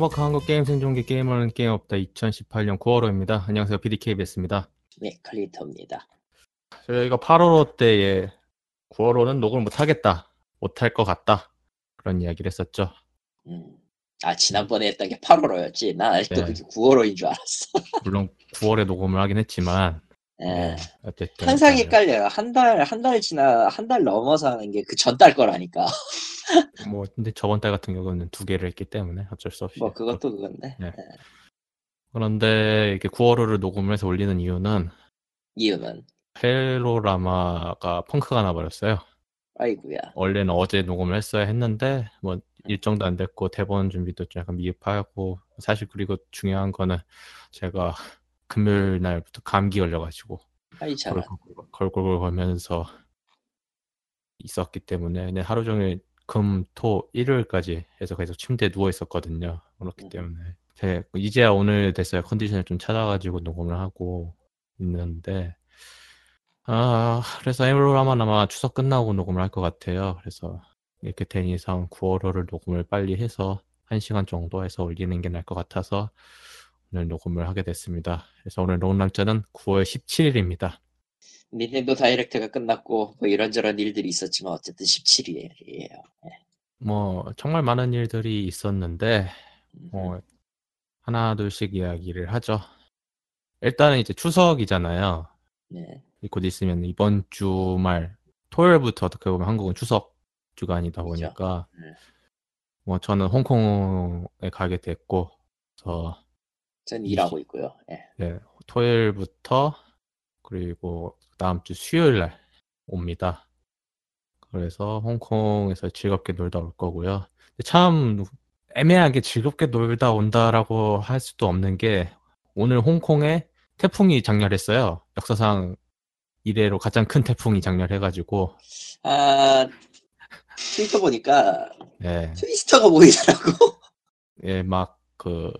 행복한 한국 게임 생존기 게임은 게임 없다 2018년 9월호입니다. 안녕하세요. PDKBS입니다. 네, 클리터입니다. 저희가 8월호 때에 9월호는 녹음을 못하겠다. 못할 것 같다. 그런 이야기를 했었죠. 음. 아, 지난번에 했던 게 8월호였지. 나 아직도 네. 그게 9월호인 줄 알았어. 물론 9월에 녹음을 하긴 했지만 예. 네, 어쨌든 항상 헷갈려요. 한 달, 한 달 지나, 한 달 넘어서 하는 게 그 전달 거라니까. 뭐 근데 저번 달 같은 경우는 두 개를 했기 때문에 어쩔 수 없이 뭐, 그것도 그건데. 네. 예. 그런데 이렇게 9월호를 녹음을 해서 올리는 이유는 이유는, 헬로라마가 펑크가 나버렸어요. 아이구야. 원래는 어제 녹음을 했어야 했는데 뭐 일정도 안 됐고 대본 준비도 좀 약간 미흡하고 사실 그리고 중요한 거는 제가 금요일 날부터 감기 걸려가지고 아이, 참. 걸걸걸 걸면서 있었기 때문에 하루 종일 금, 토, 일요일까지 해서 계속 침대에 누워 있었거든요. 그렇기 음. 때문에 제- 이제야 오늘 됐어요. 컨디션을 좀 찾아가지고 녹음을 하고 있는데 아 그래서 에로라만 아마 추석 끝나고 녹음을 할 것 같아요. 그래서 이렇게 된 이상 9월호를 녹음을 빨리 해서 1시간 정도 해서 올리는 게 나을 것 같아서 오늘 녹음을 하게 됐습니다. 그래서 오늘 녹음 날짜는 9월 17일입니다. 닌텐도 다이렉트가 끝났고, 뭐 이런저런 일들이 있었지만, 어쨌든 17일이에요. 뭐 정말 많은 일들이 있었는데 음. 뭐 하나 둘씩 이야기를 하죠. 일단은 이제 추석이잖아요. 네. 곧 있으면 이번 주말 토요일부터 어떻게 보면 한국은 추석 주간이다. 보니까 네. 뭐 저는 홍콩에 가게 됐고 그래서 전 이십- 일하고 있고요. 예. 네, 토요일부터 그리고 다음 주 수요일 날 옵니다. 그래서 홍콩에서 즐겁게 놀다 올 거고요. 참 애매하게 즐겁게 놀다 온다라고 할 수도 없는 게 오늘 홍콩에 태풍이 장렬했어요. 역사상 이래로 가장 큰 태풍이 장렬해가지고 아, 트위터 보니까, 네, 트위스터가 보이더라고. 예, 막 그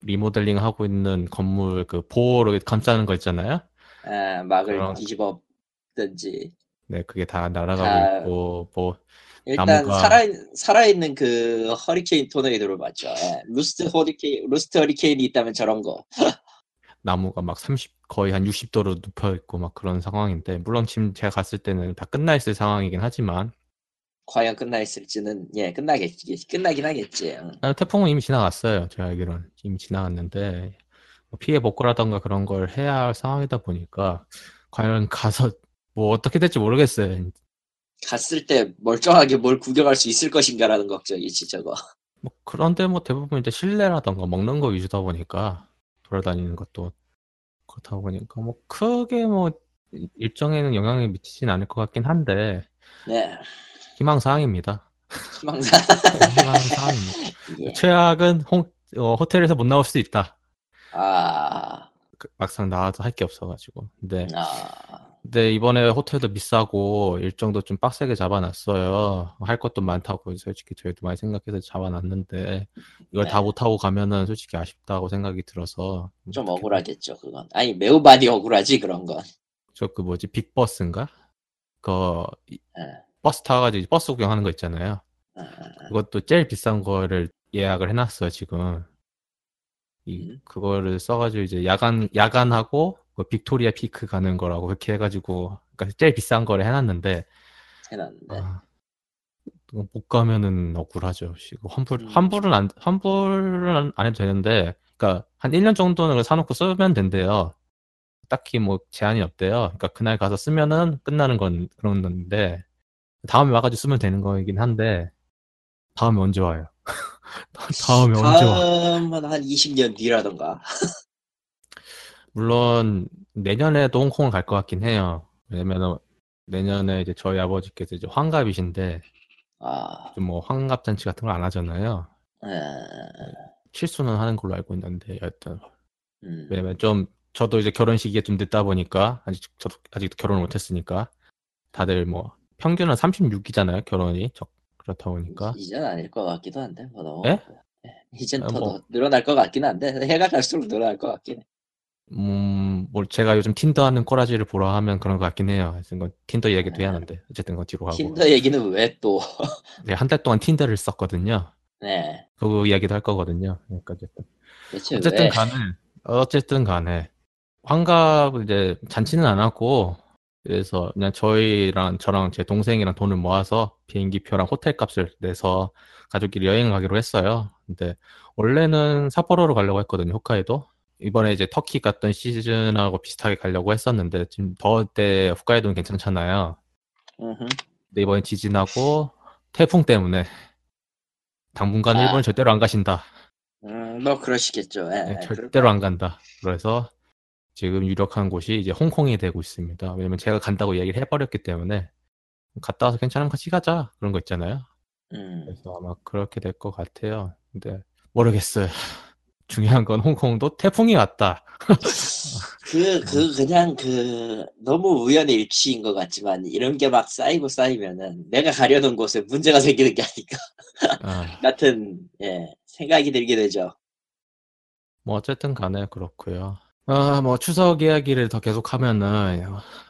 리모델링 하고 있는 건물 그 보호로 감싸는 거 있잖아요. 아, 막을 그런- 뒤집어든지. 네, 그게 다 날아가고 다- 있고 뭐 일단 나무가- 살아 살아 있는 그 허리케인 토네이도를 봤죠. 예. 루스트 허리케인 루스트 허리케인이 있다면 저런 거. 나무가 막 30, 거의 한 60도로 눕혀 있고 막 그런 상황인데, 물론 지금 제가 갔을 때는 다 끝나 있을 상황이긴 하지만, 과연 끝나 있을지는 예 끝나겠지 끝나긴 하겠지. 응. 아, 태풍은 이미 지나갔어요. 제가 알기로는. 이미 지나갔는데, 뭐 피해 복구라던가 그런 걸 해야 할 상황이다 보니까, 과연 가서 뭐 어떻게 될지 모르겠어요. 갔을 때 멀쩡하게 뭘 구경할 수 있을 것인가라는 걱정이지 저거. 뭐 그런데 뭐 대부분 이제 실내라던가 먹는 거 위주다 보니까, 돌아다니는 것도 그렇다 보니까, 뭐 크게 뭐 일정에는 영향을 미치진 않을 것 같긴 한데, 네 희망사항입니다. 희망사. 희망사항입니다. 예. 최악은 홍, 어, 호텔에서 못 나올 수도 있다. 아, 그, 막상 나와도 할게 없어가지고. 근데, 아, 근데 이번에 호텔도 비싸고 일정도 좀 빡세게 잡아놨어요. 할 것도 많다고 솔직히 저희도 많이 생각해서 잡아놨는데 이걸 네. 다 못하고 가면은 솔직히 아쉽다고 생각이 들어서 좀 억울하겠죠 그건. 아니 매우 많이 억울하지 그런 건. 저 그 뭐지 빅버스인가? 그 이- 예. 버스 타가지고 버스 구경하는 거 있잖아요. 아, 아, 그것도 제일 비싼 거를 예약을 해놨어요, 지금. 이, 음. 그거를 써가지고 이제 야간, 야간하고 그 빅토리아 피크 가는 거라고 그렇게 해가지고, 그러니까 제일 비싼 거를 해놨는데, 해놨는데. 아, 못 가면은 억울하죠. 환불, 음. 환불은 안, 환불은 안- 안 해도 되는데, 그러니까 한 1년 정도는 사놓고 쓰면 된대요. 딱히 뭐 제한이 없대요. 그러니까 그날 가서 쓰면은 끝나는 건 그런 건데, 다음에 와가지고 쓰면 되는 거이긴 한데, 다음에 언제 와요? 다음에 언제 와? 다음은 한 20년 뒤라던가. 물론 내년에도 홍콩을 갈 것 같긴 해요. 왜냐면 내년에 이제 저희 아버지께서 이제 환갑이신데 아, 좀뭐 환갑 잔치 같은 걸 안 하잖아요. 에, 실수는 하는 걸로 알고 있는데 여하튼 음, 왜냐면 좀 저도 이제 결혼 시기에 좀 늦다 보니까 아직 저도 아직 결혼을 못했으니까 다들 뭐 평균은 36이잖아요 결혼이 저- 그렇다 보니까 이젠 아닐 것 같기도 한데 뭐 너무 예? 예, 이젠 아, 더 뭐. 더 늘어날 것 같긴 한데 해가 갈수록 늘어날 것 같긴 해. 음, 뭐 제가 요즘 틴더 하는 꼬라지를 보러 하면 그런 것 같긴 해요. 하여튼 건 틴더 이야기도 아. 해야 하는데 어쨌든 건 뒤로 가고 틴더 얘기는 왜 또 네, 한 달 동안 틴더를 썼거든요. 네. 그 이야기도 할 거거든요. 그러니까 어쨌든 어쨌든 왜? 간에 어쨌든 간에 환갑 이제 잔치는 안 하고 그래서 그냥 저희랑 저랑 제 동생이랑 돈을 모아서 비행기 표랑 호텔 값을 내서 가족끼리 여행 가기로 했어요. 근데 원래는 삿포로로 가려고 했거든요. 홋카이도. 이번에 이제 터키 갔던 시즌하고 비슷하게 가려고 했었는데 지금 더울 때 홋카이도는 괜찮잖아요. 근데 이번에 지진하고 태풍 때문에 당분간 아. 일본을 절대로 안 가신다. 음, 뭐 그러시겠죠. 예, 네, 예, 절대로 안 간다. 그래서 지금 유력한 곳이 이제 홍콩이 되고 있습니다. 왜냐면 제가 간다고 이야기를 해버렸기 때문에 갔다 와서 괜찮으면 같이 가자 그런 거 있잖아요. 음. 그래서 아마 그렇게 될 것 같아요. 근데 모르겠어요. 중요한 건 홍콩도 태풍이 왔다. 그, 그, 그냥 그, 너무 우연의 일치인 것 같지만, 이런 게 막 쌓이고 쌓이면은, 내가 가려던 곳에 문제가 생기는 게 아닐까, 아, 같은, 예, 생각이 들게 되죠. 뭐 어쨌든 간에 그렇고요. 아, 뭐 추석 이야기를 더 계속하면은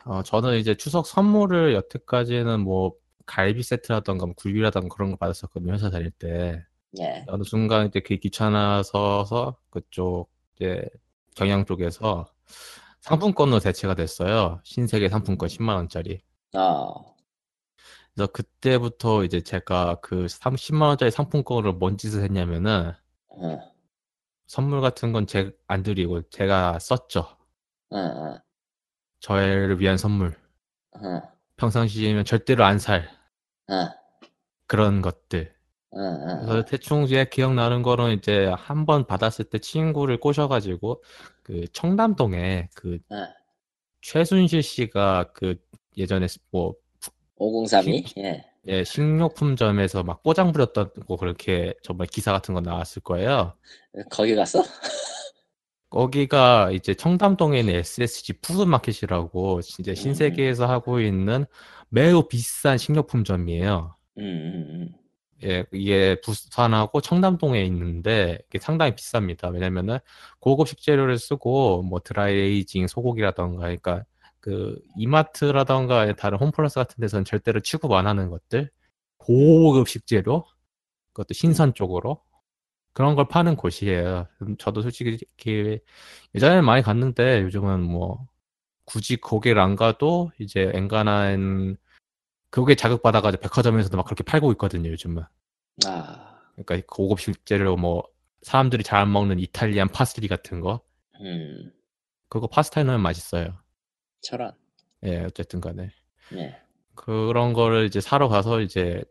어, 저는 이제 추석 선물을 여태까지는 뭐 갈비 세트라던가 뭐 굴비라던가 그런 거 받았었거든요. 회사 다닐 때. 예, 어느 순간 이제 그게 귀찮아서 그쪽 이제 경양 쪽에서 상품권으로 대체가 됐어요. 신세계 상품권 10만 원짜리. 어, 그래서 그때부터 이제 제가 그 10만 원짜리 상품권으로 뭔 짓을 했냐면은 어, 선물 같은 건제안 드리고 제가 썼죠. 어, 어, 저를 위한 선물. 어, 평상시에는 절대로 안살 어, 그런 것들. 그래서 대충 제 기억나는 거는 이제 한 번 받았을 때 친구를 꼬셔가지고 그 청담동에 그 어. 최순실 씨가 그 예전에 뭐 5032? 예, 예, 식료품점에서 막 뽀장 부렸던 거 그렇게 정말 기사 같은 거 나왔을 거예요. 거기 갔어? 거기가 이제 청담동에 있는 SSG 푸드마켓이라고 이제 신세계에서 하고 있는 매우 비싼 식료품점이에요. 음, 음, 음. 예, 이게 부산하고 청담동에 있는데 이게 상당히 비쌉니다. 왜냐면은 고급 식재료를 쓰고 뭐 드라이에이징 소고기라던가 그러니까 그 이마트라던가 다른 홈플러스 같은 데서는 절대로 취급 안 하는 것들 고급 식재료 그것도 신선 쪽으로 그런 걸 파는 곳이에요. 음, 저도 솔직히 예전에는 많이 갔는데 요즘은 뭐 굳이 거기를 안 가도 이제 엔간한 그게 자극받아가지고 백화점에서도 막 그렇게 팔고 있거든요, 요즘은. 아, 그러니까 고급 식재료 뭐 사람들이 잘 안 먹는 Italian 파슬리 같은 거 음, 그거 파스타에 넣으면 맛있어요. 저런, 예, 어쨌든 간에 예, 그런 거를 이제 사러 가서 이제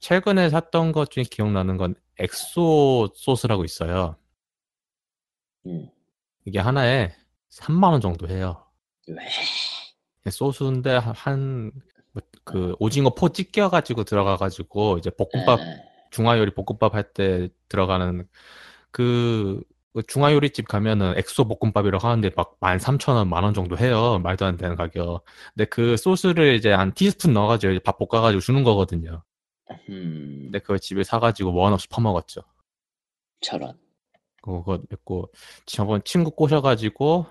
최근에 샀던 것 중에 기억나는 건 XO 소스라고 있어요. 음, 이게 하나에 3만 원 정도 해요. 왜? 소스인데 한 그 오징어 포 찢겨 가지고 들어가 가지고 이제 볶음밥 예, 중화 요리 볶음밥 할 때 들어가는 그 중화요리집 가면은 XO 볶음밥이라고 하는데 막 13,000원, 만 원 정도 해요. 말도 안 되는 가격. 근데 그 소스를 이제 한 티스푼 넣어가지고 이제 밥 볶아가지고 주는 거거든요. 음, 근데 그걸 집에 사가지고 원 없이 퍼먹었죠. 저런, 그거 했고 저번 친구 꼬셔가지고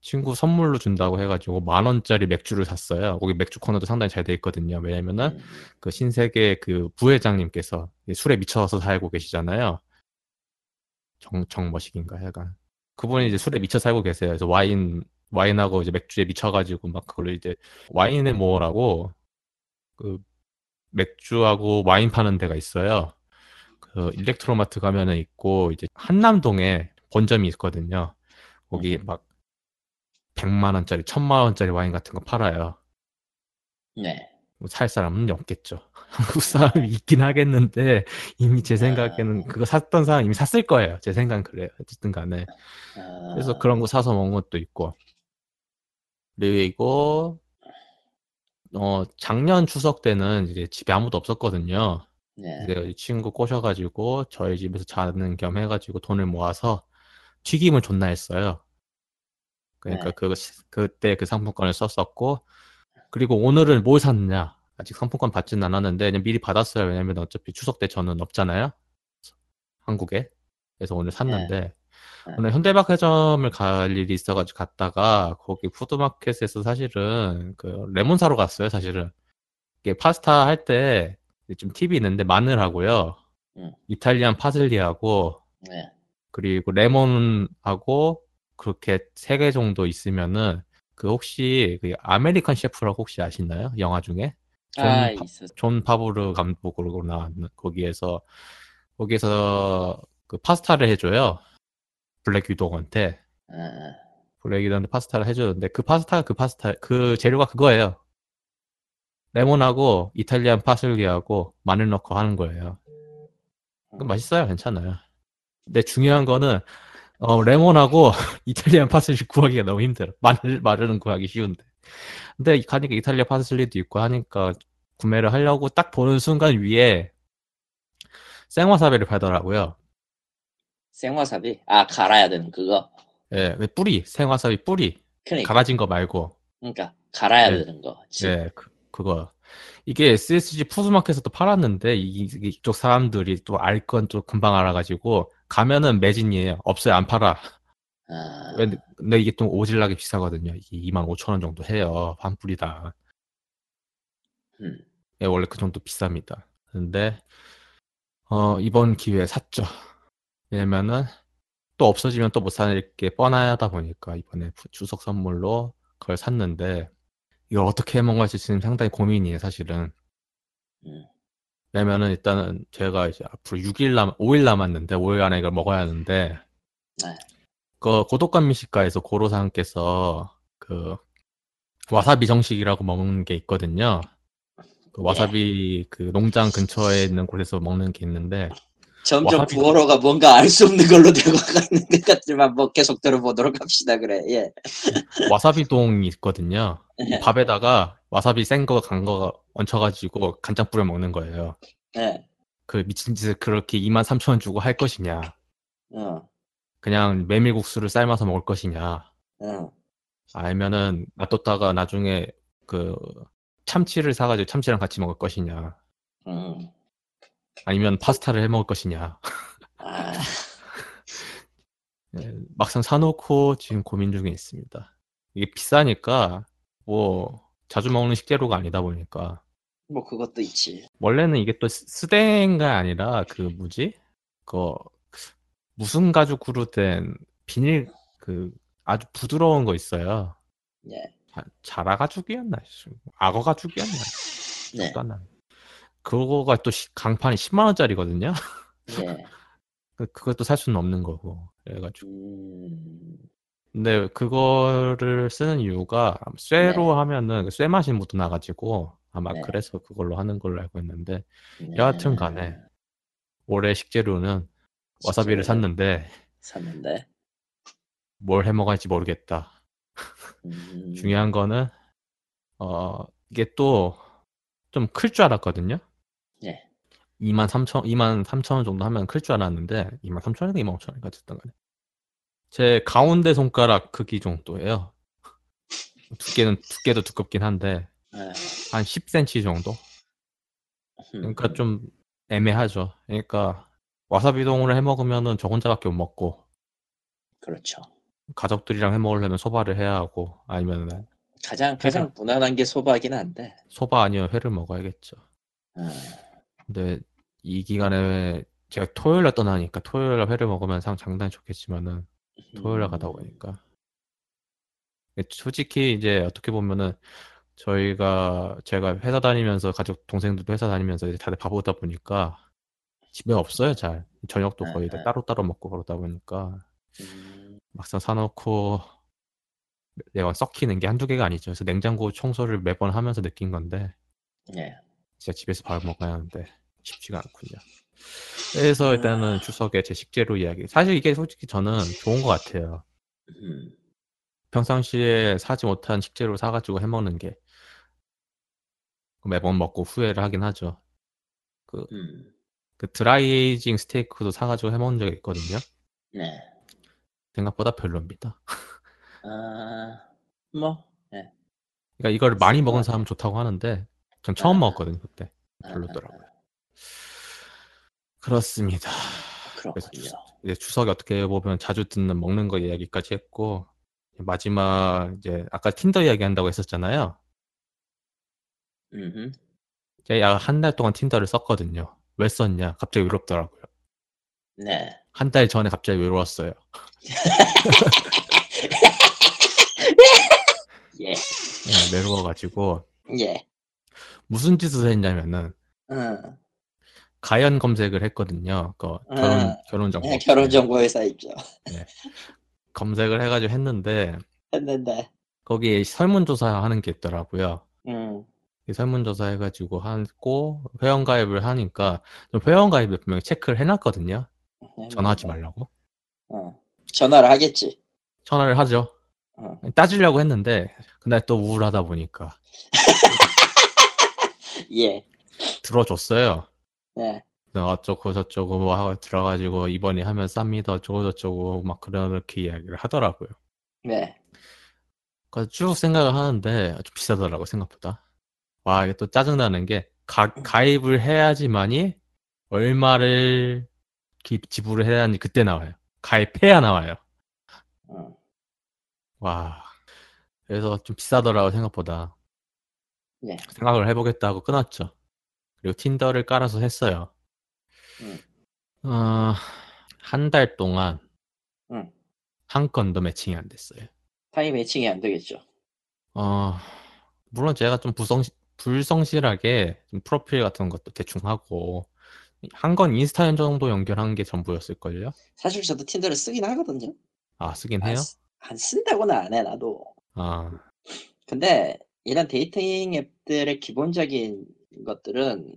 친구 선물로 준다고 해가지고 만 원짜리 맥주를 샀어요. 거기 맥주 코너도 상당히 잘 돼 있거든요. 왜냐면은 음, 그 신세계 그 부회장님께서 술에 미쳐서 살고 계시잖아요. 정, 정 머식인가 약간. 그분이 이제 술에 미쳐 살고 계세요. 그래서 와인, 와인하고 이제 맥주에 미쳐가지고 막 그걸로 이제 와인의 모어라고 그 맥주하고 와인 파는 데가 있어요. 그 일렉트로마트 가면은 있고 이제 한남동에 본점이 있거든요. 거기 막 100만 원짜리, 1000만 원짜리 와인 같은 거 팔아요. 네, 뭐 살 사람은 없겠죠. 한국 사람이 있긴 하겠는데 이미 제 아. 생각에는 그거 샀던 사람 이미 샀을 거예요. 제 생각은 그래요. 어쨌든 간에. 아, 그래서 그런 거 사서 먹은 것도 있고. 그리고 어 작년 추석 때는 이제 집에 아무도 없었거든요. 네, 이제 친구 꼬셔가지고 저희 집에서 자는 겸 해가지고 돈을 모아서 튀김을 존나 했어요. 그러니까 네. 그 그때 그 상품권을 썼었고 그리고 오늘은 뭘 샀느냐? 아직 상품권 받지는 않았는데 그냥 미리 받았어요. 왜냐면 어차피 추석 때 저는 없잖아요. 한국에. 그래서 오늘 샀는데 네. 오늘 현대백화점을 갈 일이 있어가지고 갔다가 거기 food market에서 사실은 그 레몬 사러 갔어요. 사실은 이게 파스타 할 때 좀 팁이 있는데 마늘하고요. 음. Italian 파슬리하고 네. 그리고 레몬하고 그렇게 세 개 정도 있으면은 그 혹시 그 아메리칸 셰프라고 혹시 아시나요? 영화 중에 존, 아 파- 있었. 존 파브로 감독으로 나왔는 거기에서 거기에서 그 파스타를 해줘요. 블랙 위도우한테 아, 블랙 위도우한테 파스타를 해주는데 그 파스타가 그 파스타 그 재료가 그거예요. 레몬하고 Italian 파슬리하고 마늘 넣고 하는 거예요. 그거 맛있어요, 괜찮아요. 근데 중요한 거는 어, 레몬하고 Italian 파슬리 구하기가 너무 힘들어. 마늘 마늘은 구하기 쉬운데. 근데 가니까 이탈리아 파슬리도 있고 하니까 구매를 하려고 딱 보는 순간 위에 생와사비를 팔더라고요. 생와사비. 아 갈아야 되는 그거. 예, 왜 뿌리, 생와사비 뿌리, 그러니까. 갈아진 거 말고. 그러니까 갈아야 네. 되는 거. 지- 예, 그, 그거. 이게 SSG 푸드마켓에서 팔았는데 이, 이- 이쪽 사람들이 또 알 건 또 금방 알아가지고 가면은 매진이에요. 없어요, 안 팔아. 아, 왜- 근데 이게 좀 오질나게 비싸거든요. 이게 25,000원 정도 해요. 한 뿌리당. 음. 예, 원래 그 정도 비쌉니다. 근데 어, 이번 기회에 샀죠. 왜냐면은 또 없어지면 또 못 사는 게 뻔하다 보니까 이번에 추석 선물로 그걸 샀는데 이걸 어떻게 해먹을지 지금 상당히 고민이에요, 사실은. 음. 왜냐면은 일단은 제가 이제 앞으로 6일 남, 5일 남았는데 5일 안에 이걸 먹어야 하는데 네. 그 고독감 미식가에서 고로상께서 그 와사비 정식이라고 먹는 게 있거든요. 그 와사비 그 농장 근처에 있는 곳에서 먹는 게 있는데 점점 와사비- 부어로가 뭔가 알 수 없는 걸로 되고 가는 것 같지만 뭐 계속 들어보도록 합시다 그래. 예. 와사비동이 있거든요. 네. 밥에다가 와사비 센 거 간 거 얹혀가지고 간장 뿌려 먹는 거예요. 예. 그 미친 짓을 그렇게 2만 3천 원 주고 할 것이냐. 어. 그냥 메밀국수를 삶아서 먹을 것이냐. 어. 아니면은 놔뒀다가 나중에 그 참치를 사가지고 참치랑 같이 먹을 것이냐. 음. 아니면 파스타를 해 먹을 것이냐. 아, 예, 막상 사놓고 지금 고민 중에 있습니다. 이게 비싸니까 뭐 자주 먹는 식재료가 아니다 보니까 뭐 그것도 있지. 원래는 이게 또 스- 스댕가 아니라 그 뭐지? 그 무슨 가죽으로 된 비닐 그 아주 부드러운 거 있어요. 예. 자, 자라 가죽이었나? 악어 가죽이었나? 네. 그거가 또 시- 강판이 10만 원짜리거든요. 예. 그- 그것도 살 수는 없는 거고. 그래가지고. 음. 근데 그거를 쓰는 이유가 쇠로 네. 하면은 그쇠 맛이 묻어 나가지고 아마 네. 그래서 그걸로 하는 걸로 알고 있는데 네. 여하튼 간에 올해 식재료는 와사비를 샀는데 샀는데. 뭘 해 먹을지 모르겠다. 음. 중요한 거는 어 이게 또 좀 클 줄 알았거든요. 예. 2만 3천 2만 3천 원 정도 하면 클 줄 알았는데 2만 3천 원인가 2만 5천 원인가 어쨌든 간에 제 가운데 손가락 크기 정도예요. 두께는 두께도 두껍긴 한데 아, 한 10cm 정도. 그러니까 음. 좀 애매하죠. 그러니까 와사비 동으로 해 먹으면은 저 혼자밖에 못 먹고 그렇죠. 가족들이랑 해 먹으려면 소바를 해야 하고 아니면 가장 가장 무난한 게 소바긴 한데. 소바 아니면 회를 먹어야겠죠. 아, 근데 이 기간에 제가 토요일 날 떠나니까 토요일 날 회를 먹으면 상 장단이 좋겠지만은 토요일 날 가다 음. 보니까 솔직히 이제 어떻게 보면은 저희가 제가 회사 다니면서 가족 동생들도 회사 다니면서 이제 다들 바보다 보니까 집에 없어요 잘 저녁도 거의 다 아, 아. 따로 따로 먹고 그러다 보니까 음. 막상 사놓고 내가 썩히는 게 한두 개가 아니죠 그래서 냉장고 청소를 매번 하면서 느낀 건데 예. 진짜 집에서 밥을 먹어야 하는데 쉽지가 않군요 그래서 일단은 아. 추석에 제 식재료 이야기 사실 이게 솔직히 저는 좋은 것 같아요 음. 평상시에 사지 못한 식재료 사가지고 해 먹는 게 매번 먹고 후회를 하긴 하죠. 그, 음. 그 드라이에이징 스테이크도 사가지고 해 먹은 적이 있거든요. 네. 생각보다 별로입니다. 아, 뭐, 예. 그러니까 이걸 많이 쓸 먹은 것 사람은 좋다고 하는데 전 처음 아. 먹었거든요 그때 아, 별로더라고요. 아, 그렇습니다. 아, 그래서. 추석, 이제 추석에 어떻게 보면 자주 듣는 먹는 거 이야기까지 했고 마지막 이제 아까 틴더 이야기 한다고 했었잖아요. 제가 한 달 동안 틴더를 썼거든요. 왜 썼냐? 갑자기 외롭더라고요. 네. 한 달 전에 갑자기 외로웠어요. 예. 네, 외로워가지고 예. 무슨 짓을 했냐면은 응. 가연 검색을 했거든요. 그 결혼 아, 결혼 정보 예, 결혼 정보 회사 있죠. 검색을 해가지고 했는데 했는데. 거기에 설문조사 하는 게 있더라고요. 음. 이 설문조사 해가지고 하고 회원가입을 하니까 좀 회원가입을 분명히 체크를 해놨거든요. 전화하지 말라고. 어. 전화를 하겠지. 전화를 하죠. 어. 따지려고 했는데 그날 또 우울하다 보니까 예. 들어줬어요. 네. 그래서 어쩌고 저쩌고 뭐 하고 들어가지고 이번에 하면 쌉니다 어쩌고 저쩌고 막 그렇게 이야기를 하더라고요. 네. 그래서 쭉 생각을 하는데 좀 비싸더라고 생각보다. 와 이게 또 짜증나는 게 가, 가입을 해야지만이 얼마를 기- 지불을 해야 하는지 그때 나와요. 가입해야 나와요. 어. 와 그래서 좀 비싸더라고 생각보다. 네. 생각을 해보겠다고 끊었죠. 그리고 틴더를 깔아서 했어요. 음. 어, 한 달 동안 음. 한 건도 매칭이 안 됐어요. 타임 매칭이 안 되겠죠. 어, 물론 제가 좀 부성, 불성실하게 좀 프로필 같은 것도 대충 하고, 한 건 인스타 정도 연결한 게 전부였을걸요? 사실 저도 틴더를 쓰긴 하거든요. 아, 쓰긴 안, 해요? 쓰- 안 쓴다고는 안 해, 나도. 아, 근데 이런 데이팅 앱들의 기본적인 것들은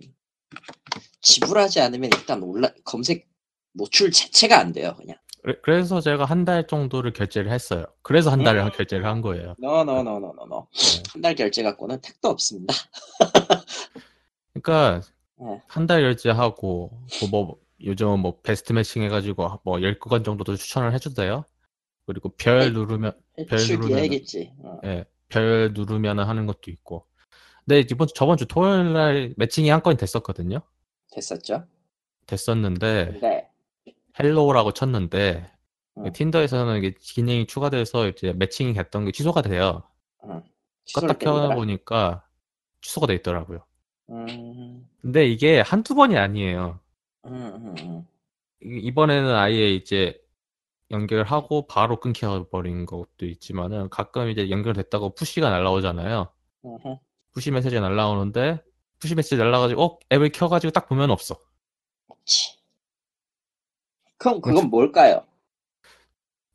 지불하지 않으면 일단 올라 검색 노출 자체가 안 돼요, 그냥. 그래- 그래서 제가 한 달 정도를 결제를 했어요. 그래서 한 달을 음. 결제를 한 거예요. 노노노노노노. 네. 한달 결제 갖고는 택도 없습니다. 그러니까 네. 한달 결제하고 그뭐 요즘은 뭐 best matching 해가지고 뭐 10구간 정도도 추천을 해주대요. 그리고 별 네. 누르면 별 해주기 누르면은- 해야겠지. 어. 예, 별 누르면은 하는 것도 있고. 근데 이번 주- 저번 주 토요일 날 매칭이 한 건이 됐었거든요. 됐었죠. 됐었는데 근데 hello라고 쳤는데 음. 틴더에서는 이게 기능이 추가돼서 이제 매칭이 됐던 게 취소가 돼요. 껐다. 켜보니까 취소가 돼 있더라고요. 음, 근데 이게 한두 번이 아니에요. 음, 음, 이번에는 아예 이제 연결하고 바로 끊겨버린 것도 있지만은 가끔 이제 연결됐다고 푸시가 날라오잖아요. 푸시 메시지가 날라오는데 푸시 메시지 날라가지고 어 앱을 켜가지고 딱 보면 없어. 치. 그럼 그건 뭘까요?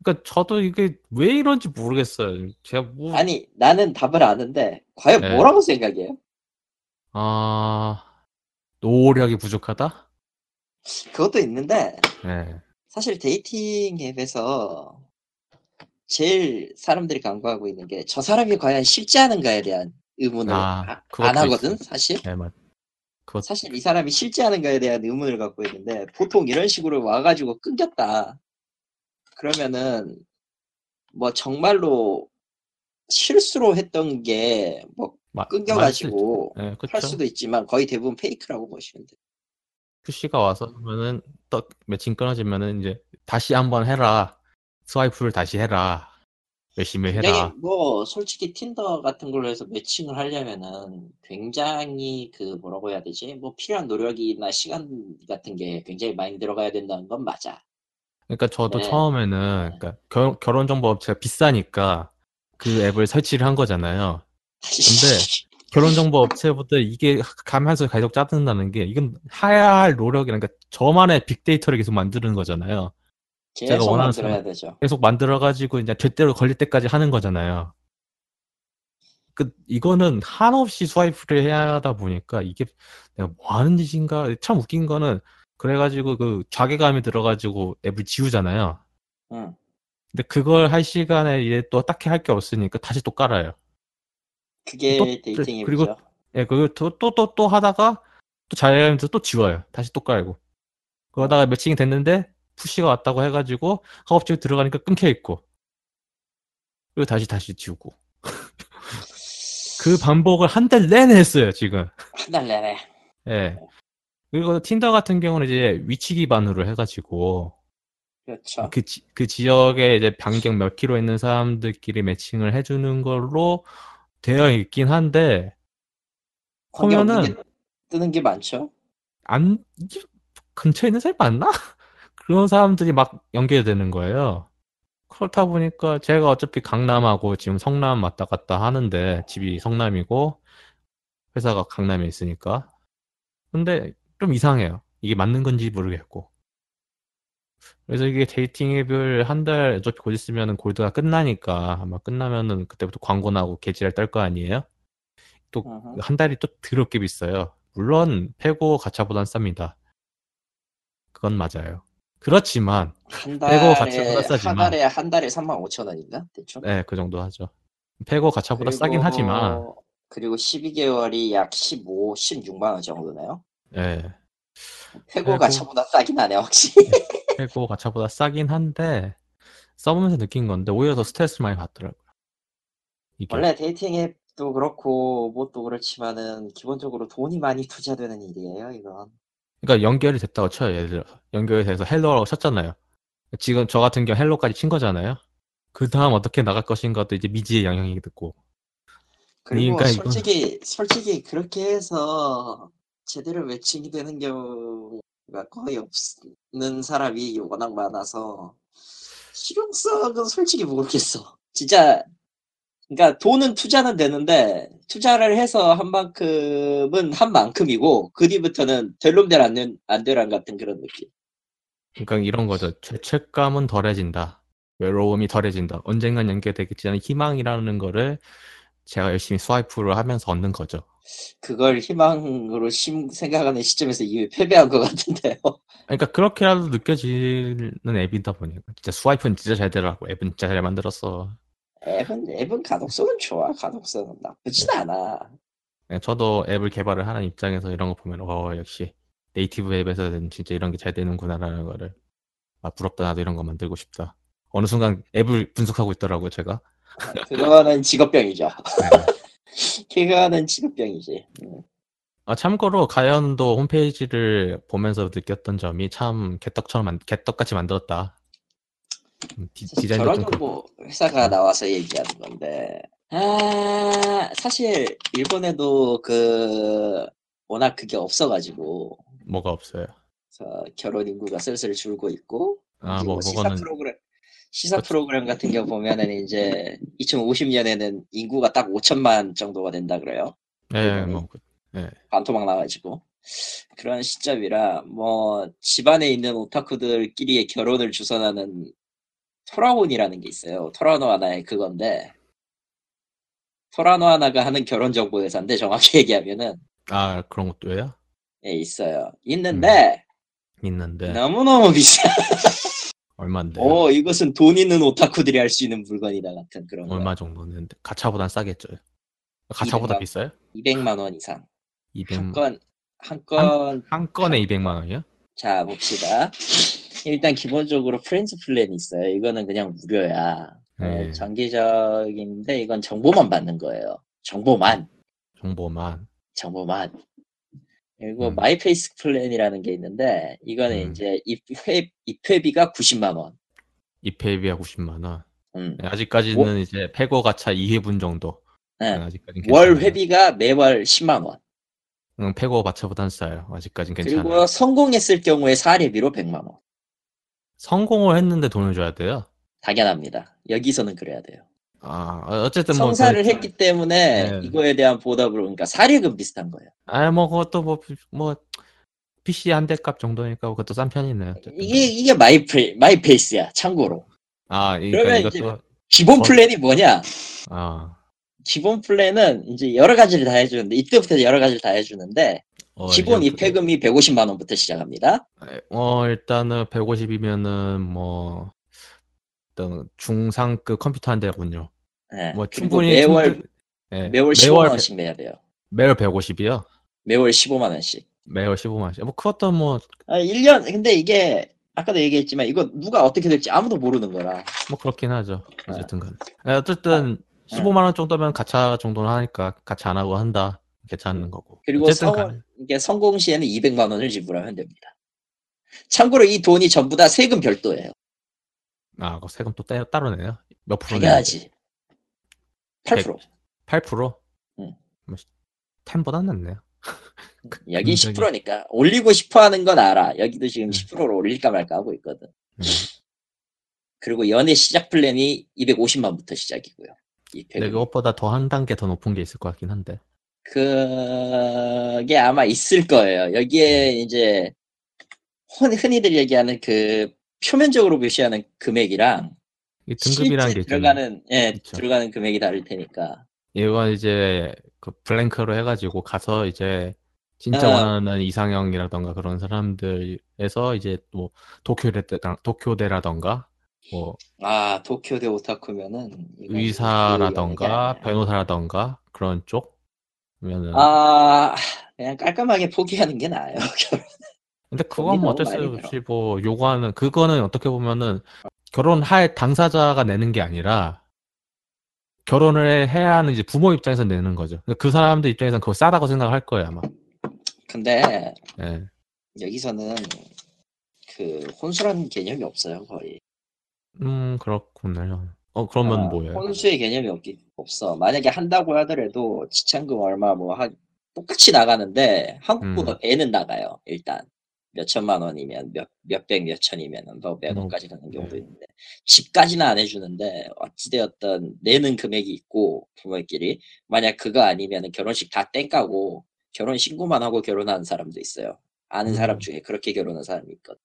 그러니까 저도 이게 왜 이런지 모르겠어요. 제가 뭐 아니 나는 답을 아는데 과연 네. 뭐라고 생각해요? 아 노력이 부족하다? 그것도 있는데 네. 사실 데이팅 앱에서 제일 사람들이 간과하고 있는 게 저 사람이 과연 실제 하는가에 대한 의문을 아, 아, 안 하거든 있어요. 사실 네, 맞. 그것 사실 이 사람이 실제 하는가에 대한 의문을 갖고 있는데 보통 이런 식으로 와가지고 끊겼다 그러면은 뭐 정말로 실수로 했던 게뭐 마- 끊겨가지고 네, 할. 수도 있지만 거의 대부분 페이크라고 보시면 돼요 푸시가 와서 하면은 또 매칭 끊어지면은 이제 다시 한번 해라. 스와이프를 다시 해라. 열심히 해라. 뭐 솔직히 틴더 같은 걸로 해서 매칭을 하려면은 굉장히 그 뭐라고 해야 되지 뭐 필요한 노력이나 시간 같은 게 굉장히 많이 들어가야 된다는 건 맞아 그러니까 저도 네. 처음에는 그러니까 결, 결혼 정보 업체가 비싸니까 그 앱을 설치를 한 거잖아요. 결혼정보 업체보다 이게 가면서 계속 짜증나는 게 이건 해야 할 노력이란 그러니까 저만의 빅데이터를 계속 만드는 거잖아요. 제가 원하는 만들어야 되죠 계속 만들어가지고 이제 절대로 걸릴 때까지 하는 거잖아요. 그 이거는 한없이 스와이프를 해야 하다 보니까 이게 내가 뭐 하는 짓인가 참 웃긴 거는 그래가지고 그 자괴감이 들어가지고 앱을 지우잖아요. 응. 근데 그걸 할 시간에 이제 또 딱히 할 게 없으니까 다시 또 깔아요. 그게 또- 데이팅 그리고 앱이죠 예, 그거 또또 또 또 하다가 또 들어서 또 지워요. 다시 또 깔고. 그러다가 매칭이 됐는데 푸시가 왔다고 해가지고 허업체 들어가니까 끊겨 있고. 그리고 다시 다시 지우고. 그 반복을 한 달 내내 했어요, 지금. 한 달 내내 예. 그리고 틴더 같은 경우는 이제 위치 기반으로 해가지고 그렇죠 그, 지, 그 지역에 이제 반경 몇 킬로 있는 사람들끼리 매칭을 해주는 걸로 되어 있긴 한데 보면은 게 뜨는 게 많죠 안 근처에 있는 사람이 맞나? 그런 사람들이 막 연결되는 거예요. 그렇다 보니까 제가 어차피 강남하고 지금 성남 왔다 갔다 하는데 집이 성남이고 회사가 강남에 있으니까 근데 좀 이상해요. 이게 맞는 건지 모르겠고 그래서 이게 데이팅 앱을 한 달 어차피 곧 있으면 골드가 끝나니까 아마 끝나면은 그때부터 광고 나고 개지랄 떨 거 아니에요? 또. 한 달이 또 더럽게 비싸요. 물론 패고 가차보단 쌉니다. 그건 맞아요. 그렇지만 한 빼고 가치보다 달에 한 싸지만. 달에 한 달에 3만 5천 원인가 대충. 네, 그 정도 하죠. 패고 가차보다 싸긴 하지만 그리고 12개월이 약 15, 16만 원 정도네요. 예. 패고 패고- 가차보다 싸긴 하네 확실히. 패고 가차보다 싸긴 한데 써보면서 느낀 건데 오히려 더 스트레스를 많이 받더라고요. 이게 원래 데이팅 앱도 그렇고 뭣도 그렇지만은 기본적으로 돈이 많이 투자되는 일이에요 이건. 그러니까 연결이 됐다고 쳐요. 예를 들어 연결이 돼서 hello라고 쳤잖아요. 지금 저 같은 경우 hello까지 친 거잖아요. 그 다음 어떻게 나갈 것인가도 이제 미지의 영역이거든 그리고 그러니까 이건- 솔직히 솔직히 그렇게 해서 제대로 매칭이 되는 경우 가 거의 없는 사람이 워낙 많아서 실용성은 솔직히 모르겠어. 진짜 그러니까 돈은 투자는 되는데 투자를 해서 한 만큼은 한 만큼이고 그 뒤부터는 될놈될 안된 안되란 같은 그런 느낌. 그러니까 이런 거죠. 죄책감은 덜해진다. 외로움이 덜해진다. 언젠간 연결되겠지라는 희망이라는 거를 제가 열심히 스와이프를 하면서 얻는 거죠. 그걸 희망으로 심- 생각하는 시점에서 이미 패배한 것 같은데요. 그러니까 그렇게라도 느껴지는 앱이다 보니까 진짜 스와이프는 진짜 잘 되더라고. 앱은 진짜 잘 만들었어. 앱은 앱은 가독성은 좋아. 가독성은 나쁘진 않아. 네, 저도 앱을 개발을 하는 입장에서 이런 거 보면 어 역시 네이티브 앱에서는 진짜 이런 게 잘 되는구나라는 거를 아 부럽다 나도 이런 거 만들고 싶다. 어느 순간 앱을 분석하고 있더라고요 제가. 그거는 직업병이죠. 네. 그거는 직업병이지. 음. 아 참고로 가연도 홈페이지를 보면서 느꼈던 점이 참 개떡처럼 만, 개떡같이 만들었다. 음, 디, 디자인도 좀. 뭐 회사가 나와서 얘기하는 건데 아 사실 일본에도 그 워낙 그게 없어가지고 뭐가 없어요. 그래서 결혼 인구가 슬슬 줄고 있고 아, 그리고 뭐, 시사 그거는- 프로그램 시사 그치. 프로그램 같은 경우 보면은 이제 2050년에는 인구가 딱 5천만 정도가 된다 그래요. 예? 뭐 그- 반토막 나가지고 그런 시점이라 뭐 집안에 있는 오타쿠들끼리의 결혼을 주선하는 토라온이라는 게 있어요. 토라노 하나의 그건데 토라노 하나가 하는 결혼 정보 회사인데 정확히 얘기하면은 아 그런 것도 해요? 예, 있어요. 있는데 있는데 너무 너무 비싸. 얼마인데? 오 이것은 돈 있는 오타쿠들이 할 수 있는 물건이다 같은 그런 거. 얼마 정도는 가차보단 싸겠죠. 가차보다 200만. 비싸요? 200만 원 이상. 200, 한 건 한 건한 건에 200만 원이요? 자 봅시다. 일단 기본적으로 friends plan이 있어요. 이거는 그냥 무료야. 어, 네. 정기적인데 이건 정보만 받는 거예요. 정보만, 정보만. 정보만. 그리고 음. 마이페이스 플랜이라는 게 있는데 이거는 음. 이제 입회 입회비가 90만 원. 입회비가 90만 원. 음. 네, 아직까지는 이제 패고 가차 2회분 정도. 네. 네, 아직까지는 월. 회비가 매월 10만 원. 응, 패고 가차보단 싸요. 아직까지는 괜찮아요. 그리고 성공했을 경우에 사례비로 100만 원. 성공을 했는데 돈을 줘야 돼요. 당연합니다. 여기서는 그래야 돼요. 아, 어쨌든 뭐 성사를 그- 했기 때문에 네. 이거에 대한 보답으로 그러니까 사례금 비슷한 거예요. 아, 뭐 그것도 뭐, 뭐 PC 한 대 값 정도니까 그것도 싼 편이네요. 어쨌든. 이게 이게 마이 페 마이 페이스야. 참고로. 아, 그러니까 그러면 이것도 기본 어. 플랜이 뭐냐? 아, 기본 플랜은 이제 여러 가지를 다 해주는데 이때부터 여러 가지를 다 해주는데 어, 기본 입회금이 150만 원부터 시작합니다. 어, 일단은 150이면은 뭐 일단 중상급 컴퓨터 한 대군요. 네. 뭐 충분히 매월 충분- 예, 매월 15만 원씩 내야 돼요. 매월 150이요. 매월 15만 원씩. 매월 15만 원씩. 뭐 그것도 뭐뭐 아, 1년 근데 이게 아까도 얘기했지만 이거 누가 어떻게 될지 아무도 모르는 거라. 뭐 그렇긴 하죠. 아. 어쨌든 간. 예, 어쨌든 15만 원 정도면 가차 정도는 하니까 가차 안 하고 한다. 괜찮은 거고. 그리고 성, 간. 이게 성공 시에는 200만 원을 지불하면 됩니다. 참고로 이 돈이 전부 다 세금 별도예요. 아, 그 세금 또 따, 따로 내요? 몇 프로? 당연하지. 8%. 8%? 응. 뭐 10보다 낫네요. 여긴 굉장히- 10%니까 올리고 싶어 하는 건 알아. 여기도 지금 네. 10%로 올릴까 말까 하고 있거든. 네. 그리고 연애 시작 플랜이 250만부터 시작이고요. 이 근데. 그것보다 더 한 단계 더 높은 게 있을 것 같긴 한데. 그게 아마 있을 거예요. 여기에 이제 흔- 흔히들 얘기하는 그 표면적으로 표시하는 금액이랑 이 등급이라는 실제 게. 들어가는 예 그쵸. 들어가는 금액이 다를 테니까. 이건 이제 그 블랭크로 해가지고 가서 이제 진짜 아. 원하는 이상형이라던가 그런 사람들에서 이제 뭐 도쿄대 도쿄대라던가 뭐 아 도쿄대 오타쿠면은 의사라던가 그 변호사라던가 그런 쪽 그러면은 아 그냥 깔끔하게 포기하는 게 나아요. 근데 그건 뭐 어쩔 수 없이 뭐 요구하는 그거는 어떻게 보면은 결혼할 당사자가 내는 게 아니라 결혼을 해야 하는 이제 부모 입장에서 내는 거죠. 그 사람들 입장에서는 그거 싸다고 생각할 거예요 아마. 근데 예. 여기서는 그 혼수라는 개념이 없어요 거의. 음 그렇군요. 어 그러면 아, 뭐예요? 혼수의 개념이 없기 없어. 만약에 한다고 하더라도 지참금 얼마 뭐 하, 똑같이 나가는데 한국보다 음. 배는 나가요. 일단 몇 천만 원이면 몇 몇백 몇 천이면은 더 백억까지 가는 경우도 네. 있는데 집까지는 안 해주는데 어찌되었던 내는 금액이 있고 부모끼리 만약 그거 아니면은 결혼식 다 땡까고 결혼 신고만 하고 결혼하는 사람도 있어요. 아는 음. 사람 중에 그렇게 결혼한 사람이 있거든.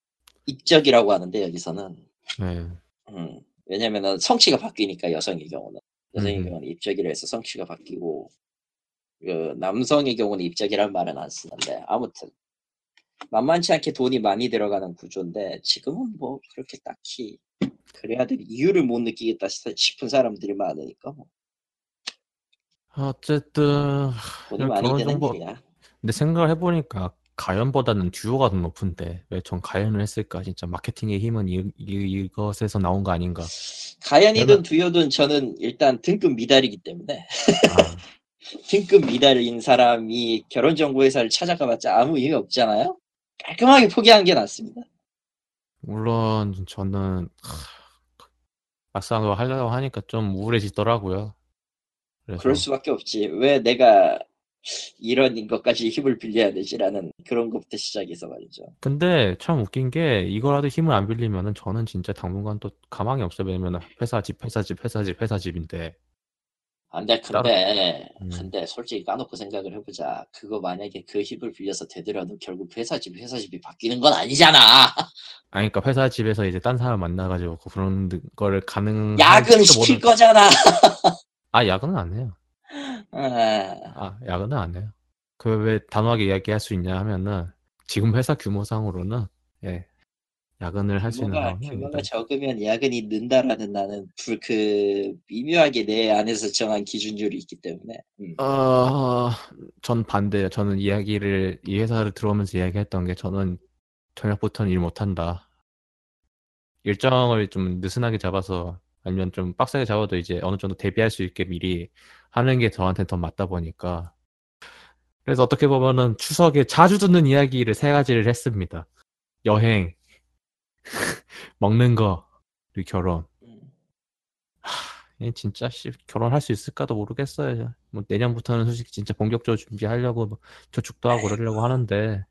입적이라고 하는데 여기서는 네. 음, 왜냐면은 성취가 바뀌니까 여성의 경우는 여성의 음. 경우는 입적이라 해서 성취가 바뀌고 그 남성의 경우는 입적이란 말은 안 쓰는데 아무튼 만만치 않게 돈이 많이 들어가는 구조인데 지금은 뭐 그렇게 딱히 그래야 될 이유를 못 느끼겠다 싶- 싶은 사람들이 많으니까 뭐 어쨌든 돈이 야, 많이 드는 정보- 일이야. 근데 생각을 해보니까 가연보다는 듀오가 더 높은데 왜 전 가연을 했을까? 진짜 마케팅의 힘은 이, 이, 이것에서 나온 거 아닌가? 가연이든 두요든 저는 일단 등급 미달이기 때문에 아, 등급 미달인 사람이 결혼정보회사를 찾아가봤자 아무 의미 없잖아요. 깔끔하게 포기하는 게 낫습니다. 물론 저는 하, 막상 그거 하려고 하니까 좀 우울해지더라고요. 그래서 그럴 수밖에 없지. 왜 내가 이런 것까지 힘을 빌려야 되지라는 그런 것부터 시작해서 말이죠. 근데 참 웃긴 게 이거라도 힘을 안 빌리면은 저는 진짜 당분간 또 가망이 없어요. 왜냐면 회사 집, 회사 집, 회사 집, 회사 집인데 안돼 근데 음. 근데 솔직히 까놓고 생각을 해보자. 그거 만약에 그 힘을 빌려서 되더라도 결국 회사 집 회사 집이 바뀌는 건 아니잖아. 아니 그러니까 회사 집에서 이제 딴 사람 만나가지고 그런 거를 가능 야근 시킬 거잖아. 아 야근은 안 해요. 아, 아 야근은 안 해요. 그 왜 단호하게 이야기할 수 있냐 하면은 지금 회사 규모상으로는 예 야근을 할 수 있는 규모가. 규모가 적으면 야근이 는다라는 나는 불 그 미묘하게 내 안에서 정한 기준율이 있기 때문에. 음. 어, 전 반대예요. 저는 이야기를 이 회사를 들어오면서 이야기했던 게 저는 저녁부터는 일 못한다. 일정을 좀 느슨하게 잡아서 아니면 좀 빡세게 잡아도 이제 어느 정도 대비할 수 있게 미리 하는 게 저한테 더 맞다 보니까 그래서 어떻게 보면은 추석에 자주 듣는 이야기를 세 가지를 했습니다. 여행, 먹는 거, 그리고 결혼. 음. 예, 진짜 씨, 결혼할 수 있을까도 모르겠어요. 뭐 내년부터는 솔직히 진짜 본격적으로 준비하려고 뭐 저축도 하고 그러려고 하는데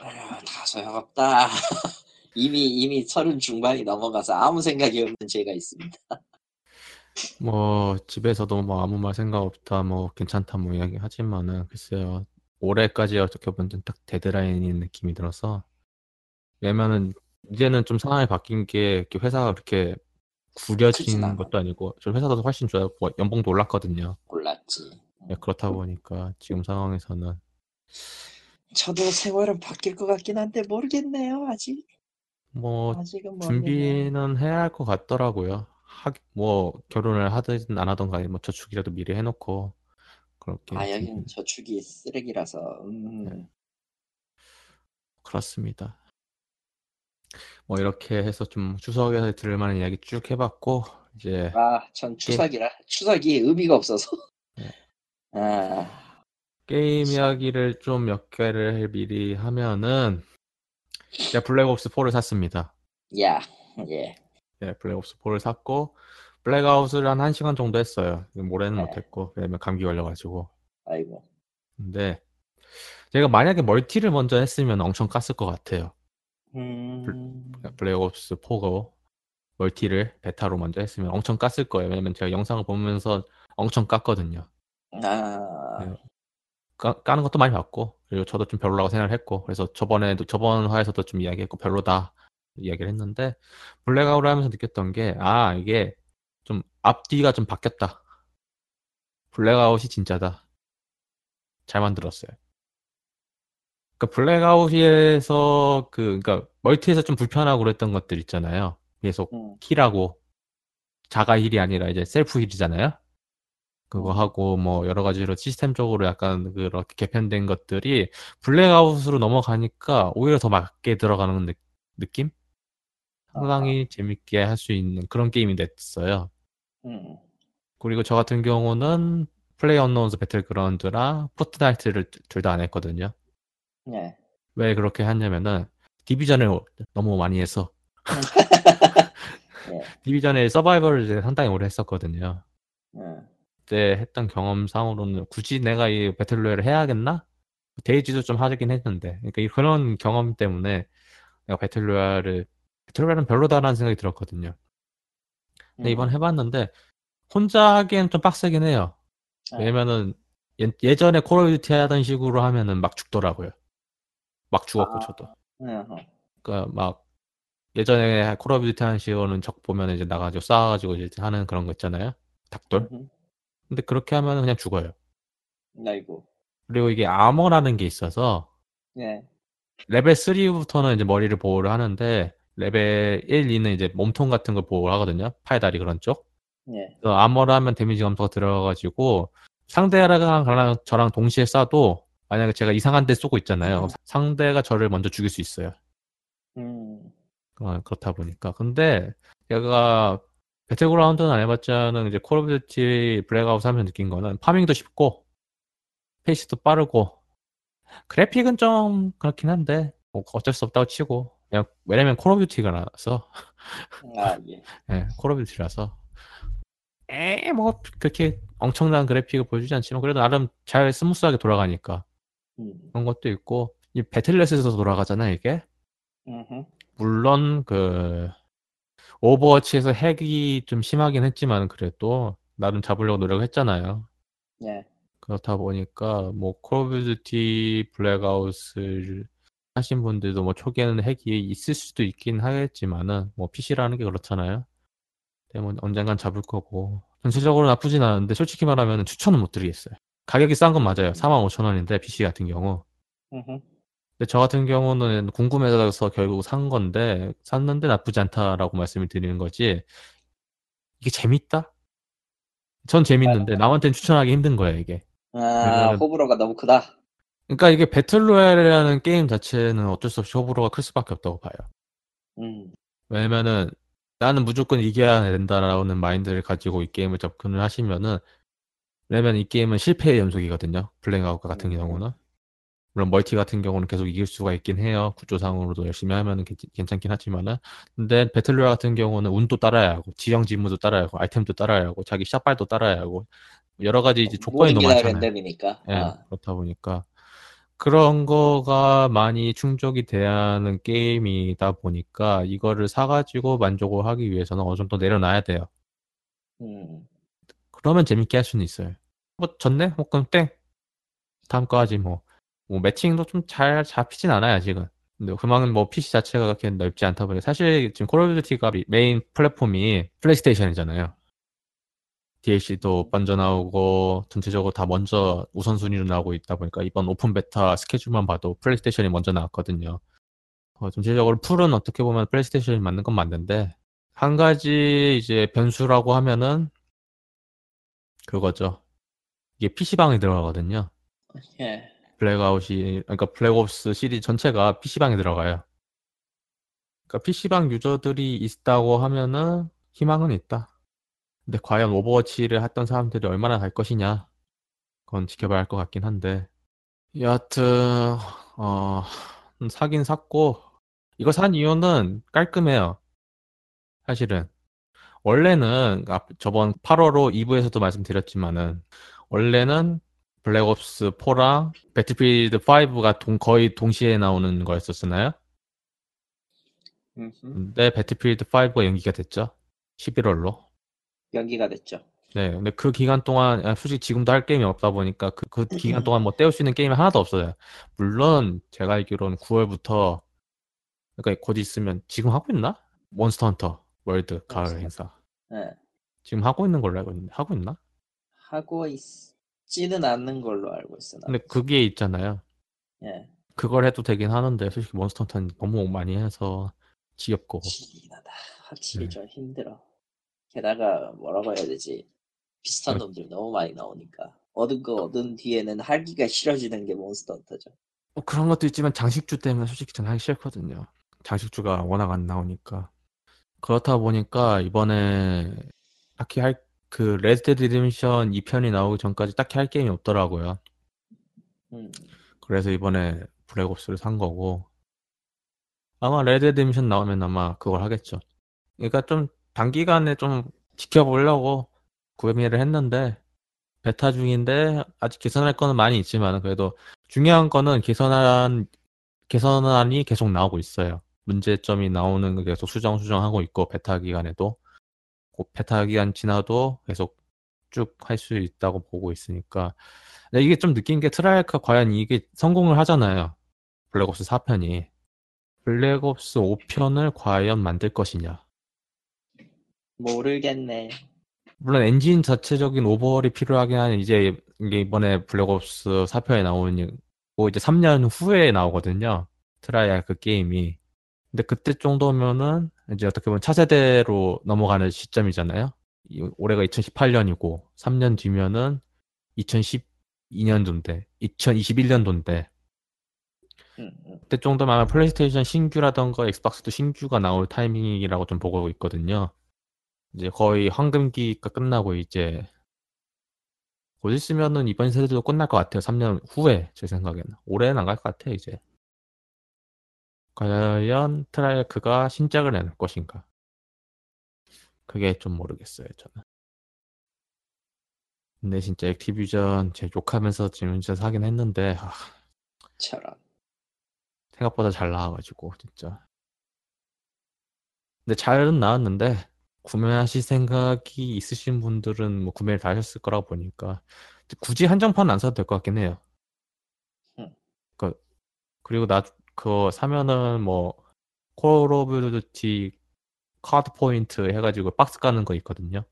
아휴, 다 소용없다. 이미 이미 서른 중반이 넘어가서 아무 생각이 없는 제가 있습니다. 뭐 집에서도 뭐 아무 말 생각 없다 뭐 괜찮다 뭐 이야기 하지만은 글쎄요 올해까지 어떻게 보면 딱 데드라인인 느낌이 들어서 왜냐면은 이제는 좀 상황이 바뀐 게 이렇게 회사가 그렇게 구려진. 것도 아니고 저 회사도 훨씬 좋아요 뭐 연봉도 올랐거든요 몰랐지. 예, 그렇다 보니까 지금 상황에서는 저도 세월은 바뀔 것 같긴 한데 모르겠네요 아직. 뭐 아직은 모르겠네요. 준비는 해야 할 것 같더라고요. 하, 뭐 결혼을 하든 안 하든 간에 뭐 저축이라도 미리 해놓고 그렇게 아좀 여긴 저축이 쓰레기라서. 음. 네. 그렇습니다. 뭐 이렇게 해서 좀 추석에 들을 만한 이야기 쭉 해봤고 이제 아 전 추석이라 추석이 의미가 없어서. 네. 아 게임 이야기를 좀 몇 개를 미리 하면은 제가 블랙옵스 4를 샀습니다. 야, 예. 네, 블랙옵스 4를 샀고 블랙아웃을 한 1시간 정도 했어요. 오래는 네. 못했고 왜냐면 감기 걸려가지고 아이고. 근데 제가 만약에 멀티를 먼저 했으면 엄청 깠을 것 같아요. 음, 블랙옵스 4고 멀티를 베타로 먼저 했으면 엄청 깠을 거예요. 왜냐면 제가 영상을 보면서 엄청 깠거든요. 아, 네. 까, 까는 것도 많이 봤고 그리고 저도 좀 별로라고 생각을 했고 그래서 저번에도 저번 화에서도 좀 이야기했고 별로다 이야기를 했는데 블랙아웃을 하면서 느꼈던 게 아 이게 좀 앞뒤가 좀 바뀌었다. 블랙아웃이 진짜다. 잘 만들었어요. 그러니까 블랙아웃에서 그 그러니까 멀티에서 좀 불편하고 그랬던 것들 있잖아요. 계속 음, heal하고 자가 heal이 아니라 이제 self heal이잖아요. 그거 음. 하고 뭐 여러 가지로 시스템적으로 약간 그렇게 개편된 것들이 블랙아웃으로 넘어가니까 오히려 더 맞게 들어가는 느, 느낌? 상당히 재밌게 할 수 있는 그런 게임이 됐어요. 음, 그리고 저 같은 경우는 PlayerUnknown's Battlegrounds랑 Fortnite를 둘 다 안 했거든요. 네. 왜 그렇게 했냐면은 Division을 너무 많이 해서 네. Division의 서바이벌을 이제 상당히 오래 했었거든요. 음, 그때 했던 경험상으로는 굳이 내가 이 battle royale을 해야겠나? DayZ도 좀 하긴 했는데 그러니까 이- 그런 경험 때문에 내가 배틀로얄을 배틀로얄은 별로다라는 생각이 들었거든요. 근데 이번 음. 해봤는데 혼자 하기엔 좀 빡세긴 해요. 아, 왜냐면은 예, 전에 Call of Duty 하던 식으로 하면은 막 죽더라고요. 막 죽었고 아. 저도. 음, 그러니까 막 예전에 Call of Duty 하는 식으로는 적 보면 이제 나가지고 싸워가지고 이제 하는 그런 거 있잖아요. 닥돌. 음, 근데 그렇게 하면 그냥 죽어요. 아이고. 그리고 이게 armor라는 게 있어서 네. 레벨 3부터는 이제 머리를 보호를 하는데 레벨 1, 2는 이제 몸통 같은 걸 보호를 하거든요. 팔 다리 그런 쪽. 네. armor를 하면 데미지 감소가 들어가가지고 상대랑 저랑 동시에 쏴도 만약에 제가 이상한 데 쏘고 있잖아요. 상대가 저를 먼저 죽일 수 있어요. 음, 어, 그렇다 보니까. 근데 제가 Battlegrounds는 안 해봤지마는 이제 Call of Duty Blackout 하면 느낀 거는 farming도 쉽고 페이스도 빠르고 그래픽은 좀 그렇긴 한데 뭐 어쩔 수 없다고 치고 그냥 왜냐면 Call of Duty가라서 아, 예. 예, Call of Duty라서 예 뭐 그렇게 엄청난 그래픽을 보여주지 않지만 그래도 나름 잘 스무스하게 돌아가니까 음, 그런 것도 있고 이 Battle.net에서 돌아가잖아 이게 음흠. 물론 그 오버워치에서 핵이 좀 심하긴 했지만 그래도 나름 잡으려고 노력했잖아요. 네. 그렇다 보니까 뭐 Call of Duty Blackout을 하신 분들도 뭐 초기에는 핵이 있을 수도 있긴 하겠지만은 뭐 PC라는 게 그렇잖아요. 때문에 언젠간 잡을 거고 전체적으로 나쁘진 않은데 솔직히 말하면 추천은 못 드리겠어요. 가격이 싼 건 맞아요. 45,000원인데 PC 같은 경우. 음흠. 근데 저 같은 경우는 궁금해서 결국 산 건데 샀는데 나쁘지 않다라고 말씀을 드리는 거지. 이게 재밌다? 전 재밌는데 남한테는 추천하기 힘든 거예요 이게. 아, 호불호가 너무 크다. 그러니까 이게 배틀로얄이라는 게임 자체는 어쩔 수 없이 호불호가 클 수밖에 없다고 봐요. 음, 왜냐면은 나는 무조건 이겨야 된다라는 마인드를 가지고 이 게임을 접근을 하시면은 왜냐면 이 게임은 실패의 연속이거든요. 블랙아웃 같은 음. 경우는. 물론 멀티 같은 경우는 계속 이길 수가 있긴 해요. 구조상으로도 열심히 하면 괜찮긴 하지만은. 근데 battle royale 같은 경우는 운도 따라야 하고, 지형지물도 따라야 하고, 아이템도 따라야 하고, 자기 샷발도 따라야 하고, 여러 가지 이제 조건이 모든 너무 많잖아요. 랜덤이니까. 예, 아, 그렇다 보니까. 그런 거가 많이 충족이 돼야 하는 게임이다 보니까 이거를 사가지고 만족을 하기 위해서는 어느 정도 내려놔야 돼요. 음, 그러면 재밌게 할 수는 있어요. 뭐 졌네? 뭐 그럼 땡. 다음 거 하지 뭐. 뭐 매칭도 좀 잘 잡히진 않아요 아직은. 근데 그만큼 뭐 PC 자체가 그렇게 넓지 않다 보니 사실 지금 Call of Duty가 메인 플랫폼이 PlayStation이잖아요. DLC도 먼저 나오고 전체적으로 다 먼저 우선순위로 나오고 있다 보니까 이번 open beta 스케줄만 봐도 PlayStation이 먼저 나왔거든요. 어, 전체적으로 pool은 어떻게 보면 PlayStation이 맞는 건 맞는데 한 가지 이제 변수라고 하면은 그거죠. 이게 PC방에 들어가거든요. 예. Blackout이 그러니까 Black Ops 시리즈 전체가 PC방에 들어가요. 그러니까 PC방 유저들이 있다고 하면은 희망은 있다. 근데 과연 Overwatch를 했던 사람들이 얼마나 갈 것이냐? 그건 지켜봐야 할 것 같긴 한데. 여하튼 어 사긴 샀고 이거 산 이유는 깔끔해요. 사실은 원래는 앞- 저번 8월호 2부에서도 말씀드렸지만은 원래는 블랙옵스 4랑 배틀필드 5가 동, 거의 동시에 나오는 거였었나요? 근데 배틀필드 5가 연기가 됐죠. 11월로. 연기가 됐죠. 네, 근데 그 기간 동안 아, 솔직히 지금도 할 게임이 없다 보니까 그, 그 기간 동안 뭐 때울 수 있는 게임이 하나도 없어요. 물론 제가 알기로는 9월부터 그러니까 곧 있으면 지금 하고 있나? Monster Hunter World 가을. 행사 예. 지금 하고 있는 걸로 알고 있는데 하고 있나? 하고 있지는 않는 걸로 알고 있어. 나. 근데 그게 있잖아요. 예. 그걸 해도 되긴 하는데 솔직히 Monster Hunter는 너무 많이 해서 지겹고 지나다. 확실히 네. 좀 힘들어. 게다가 뭐라고 해야 되지? 비슷한 네. 놈들이 너무 많이 나오니까 얻은 거 얻은 뒤에는 하기가 싫어지는 게 Monster Hunter죠. 뭐 그런 것도 있지만 장식주 때문에 솔직히 저는 하기 싫거든요. 장식주가 워낙 안 나오니까. 그렇다 보니까 이번에 딱히 할, 그 Red Dead Redemption 2편이 나오기 전까지 딱히 할 게임이 없더라고요. 음. 그래서 이번에 Black Ops를 산 거고. 아마 Red Dead Redemption 나오면 아마 그걸 하겠죠. 그러니까 좀 단기간에 좀 지켜보려고 구매를 했는데 베타 중인데 아직 개선할 거는 많이 있지만 그래도 중요한 거는 개선한 개선안이 계속 나오고 있어요. 문제점이 나오는 거 계속 수정 수정하고 있고 베타 기간에도 그 베타 기간 지나도 계속 쭉 할 수 있다고 보고 있으니까 근데 이게 좀 느낀 게 Treyarch가 과연 이게 성공을 하잖아요. Black Ops 4편이 Black Ops 5편을 과연 만들 것이냐. 모르겠네. 물론 엔진 자체적인 오버홀이 필요하긴 하는 이제 이게 이번에 Black Ops 4편에 나오는 뭐 이제 3년 후에 나오거든요. Treyarch 그 게임이. 근데 그때 정도면은 이제 어떻게 보면 차세대로 넘어가는 시점이잖아요. 이- 올해가 2018년이고 3년 뒤면은 2012년도인데 2021년도인데 음, 음. 그때 정도면 아마 플레이스테이션 신규라던가 Xbox도 신규가 나올 타이밍이라고 좀 보고 있거든요. 이제 거의 황금기가 끝나고 이제 곧 있으면은 이번 세대도 끝날 것 같아요. 3년 후에 제 생각에는 올해는 안 갈 것 같아요. 이제 과연 트라이크가 신작을 내놓을 것인가? 그게 좀 모르겠어요. 저는. 근데 진짜 액티비전 제 욕하면서 지금 진짜 사긴 했는데 아, 저런. 생각보다 잘 나와가지고 진짜. 근데 잘은 나왔는데 구매하실 생각이 있으신 분들은 뭐 구매를 다 하셨을 거라고 보니까 굳이 한정판은 안 사도 될 것 같긴 해요. 음. 그 그리고 나 그거 사면은 뭐 콜 오브 듀티 카드 포인트 해가지고 박스 까는 거 있거든요.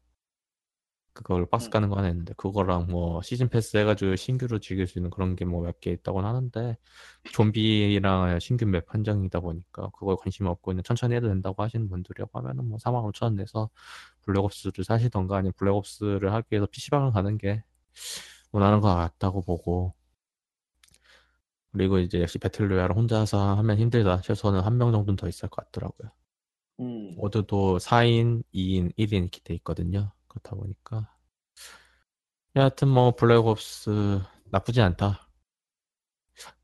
그걸 박스 음. 까는 거 하나 있는데 그거랑 뭐 시즌 패스 해가지고 신규로 즐길 수 있는 그런 게 뭐 몇 개 있다고는 하는데 좀비랑 신규 맵 한정이다 보니까 그거에 관심이 없고 그냥 천천히 해도 된다고 하시는 분들이라고 하면은 뭐 4만 5천 원 내서 블랙옵스를 사시던가 아니면 블랙옵스를 하기 위해서 PC방을 가는 게 원하는 것 같다고 보고 그리고 이제 역시 배틀로얄을 혼자서 하면 힘들다 최소한 한명 정도는 더 있을 것 같더라고요. 음. 모두도 4인, 2인, 1인 이렇게 돼 있거든요. 그렇다 보니까 여하튼 뭐 블랙옵스 나쁘지 않다.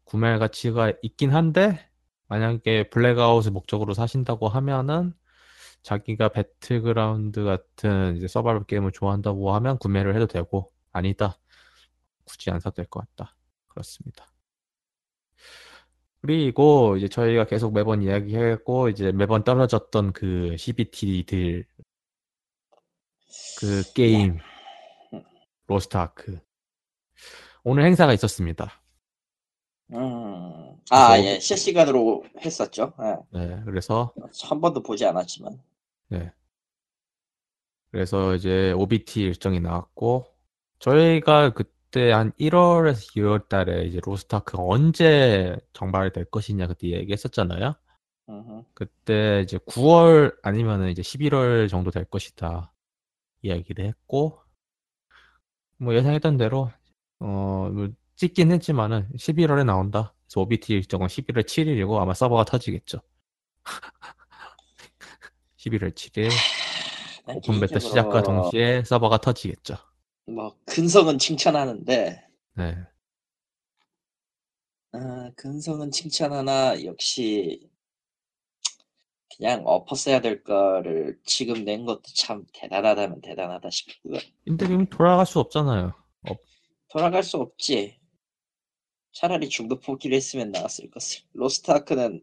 구매 가치가 있긴 한데 만약에 블랙아웃을 목적으로 사신다고 하면은 자기가 배틀그라운드 같은 이제 서바이벌 게임을 좋아한다고 하면 구매를 해도 되고 아니다. 굳이 안 사도 될 것 같다. 그렇습니다. 그리고 이제 저희가 계속 매번 이야기했고 이제 매번 떨어졌던 그 CBT들 그 게임 로스트 아크 오늘 행사가 있었습니다. 음. 아, 예. 실시간으로 했었죠. 예. 네, 그래서 한 번도 보지 않았지만. 네. 그래서 이제 OBT 일정이 나왔고 저희가 그 때 한 1월에서 2월 달에 이제 로스트아크가 언제 정발이 될 것이냐 그때 얘기했었잖아요. 그때 이제 9월 아니면은 이제 11월 정도 될 것이다 이야기를 했고 뭐 예상했던 대로 어, 뭐 찍긴 했지만은 11월에 나온다. 그래서 OBT 일정은 11월 7일이고 아마 서버가 터지겠죠. 11월 7일 난 오픈 베타 시작과 동시에 서버가 터지겠죠. 뭐 근성은 칭찬하는데 네. 아, 근성은 칭찬하나 역시 그냥 엎었어야 될 거를 지금 낸 것도 참 대단하다면 대단하다 싶고요. 근데 지금 돌아갈 수 없잖아요. 어, 돌아갈 수 없지. 차라리 중도 포기를 했으면 나았을 것을. 로스트 아크는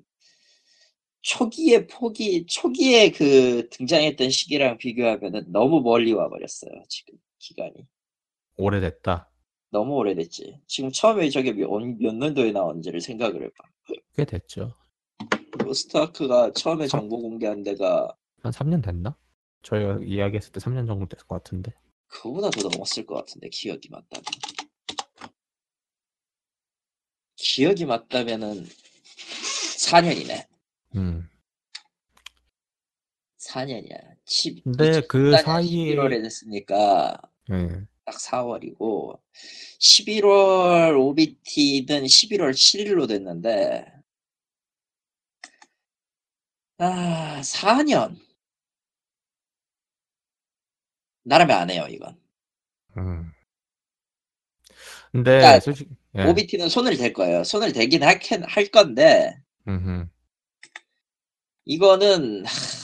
초기의 포기, 초기에 그 등장했던 시기랑 비교하면은 너무 멀리 와버렸어요. 지금 기간이. 오래됐다. 너무 오래됐지. 지금 처음에 저게 몇, 몇 년도에 나온지를 생각을 해봐. 꽤 됐죠. 로스트 아크가 처음에 삼- 정보 공개한 데가 한 3년 됐나? 저희가 이야기했을 때 3년 정도 됐을 것 같은데. 그거보다 더 넘었을 것 같은데 기억이 맞다면. 기억이 맞다면은 4년이네. 음. 4년이야. 10, 근데 그 사이에 11월에 됐으니까 예. 딱 4월이고 11월 OBT는 11월 7일로 됐는데 아 4년 나라면 안 해요 이건 음. 근데 그러니까 솔직히 예. OBT는 손을 댈 거예요 손을 대긴 할, 캔- 할 건데 음흠. 이거는 하...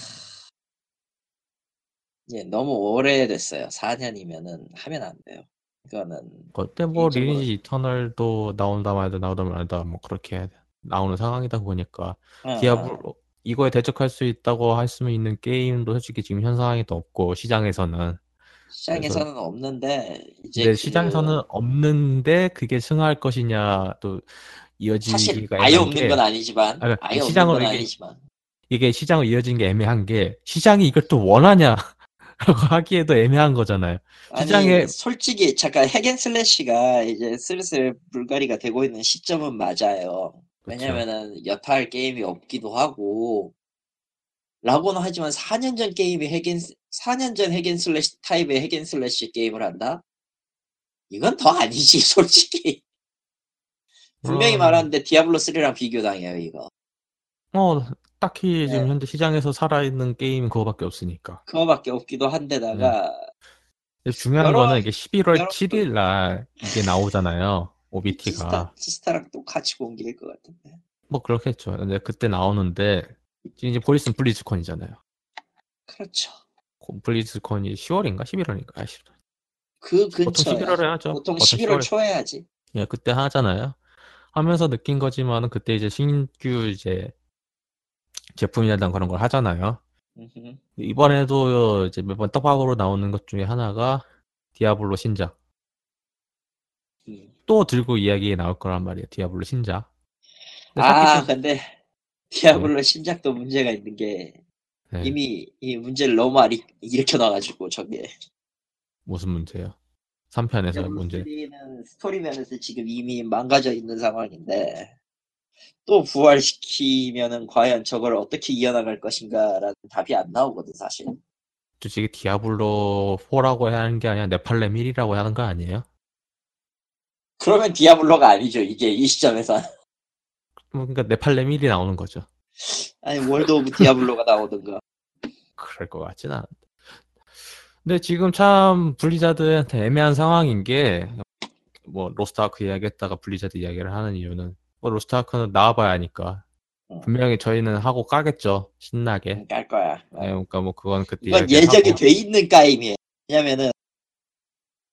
예, 너무 오래됐어요. 4년이면은 하면 안 돼요. 이거는 그때 뭐 개인적으로- 리니지 이터널도 나온다 말다 나오다 말다 뭐 그렇게 나오는 상황이다 보니까. 어, 디아블로 이거에 대적할 수 있다고 할 수 있는 게임도 솔직히 지금 현 상황이 또 없고 시장에서는. 시장에서는 없는데 이제 근데 그 시장에서는 없는데 그게 승화할 것이냐 또 사실 이어지기가 아예 애매한 없는 게 건 아니지만 아, 그러니까 아예 시장으로 없는 건 이게- 아니지만. 이게 시장으로 이어진 게 애매한 게 시장이 이걸 또 원하냐 라고 하기에도 애매한 거잖아요. 아니 시장에- 솔직히 잠깐 hack and slash가 이제 슬슬 물갈이가 되고 있는 시점은 맞아요. 왜냐면은 여타할 게임이 없기도 하고 라고는 하지만 4년 전 게임이 핵앤 4년 전 핵앤슬래시 타입의 핵앤슬래시 게임을 한다? 이건 더 아니지 솔직히 분명히 음. 말하는데 디아블로 3랑 비교당해요 이거 어 딱히 지금 네. 현재 시장에서 살아있는 게임은 그거밖에 없으니까. 그거밖에 없기도 한데다가 근데 중요한 여러- 거는 이게 11월 여러- 7일 날 이게 나오잖아요. OBT가. 지스타, 지스타랑 똑같이 공개일 것 같은데 뭐 그렇겠죠. 근데 그때 나오는데 지금 이제 보리스는 블리즈컨이잖아요. 그렇죠 고- 블리즈컨이 10월인가 11월인가? 아, 10월. 그 보통 근처에 11월에 하죠. 보통 보통 11월 10월. 초에 하지 예, 그때 하잖아요. 하면서 느낀 거지만은 그때 이제 신규 이제 제품이라든 그런 걸 하잖아요. 음흠. 이번에도 이제 매번 떡밥으로 나오는 것 중에 하나가 디아블로 신작. 음. 또 들고 이야기에 나올 거란 말이에요. 디아블로 신작. 아 근데 디아블로 신작도 문제가 있는 게 네, 이미 이 문제를 너무 많이 일으켜 놔가지고 저게 무슨 문제예요? 3편에서 디아블로 문제. 3는 스토리 면에서 지금 이미 망가져 있는 상황인데 또 부활시키면은 과연 저걸 어떻게 이어나갈 것인가라는 답이 안 나오거든 사실 솔직히 디아블로 4라고 해야 하는 게 아니라 네팔렘 1이라고 하는 거 아니에요? 그러면 디아블로가 아니죠 이게 이 시점에서 뭐 그러니까 네팔렘 1이 나오는 거죠. 아니 월드 오브 디아블로가 나오든가 그럴 것 같진 않은데. 근데 지금 참 블리자드한테 애매한 상황인 게, 뭐, 로스트아크 이야기했다가 블리자드 이야기를 하는 이유는, 뭐, 로스트아크는 나와봐야 하니까. 응. 분명히 저희는 하고 까겠죠. 신나게. 깔 거야 네, 그러니까 뭐, 그건 그때 이건 예정이 하고. 돼 있는 게임이에요 왜냐면은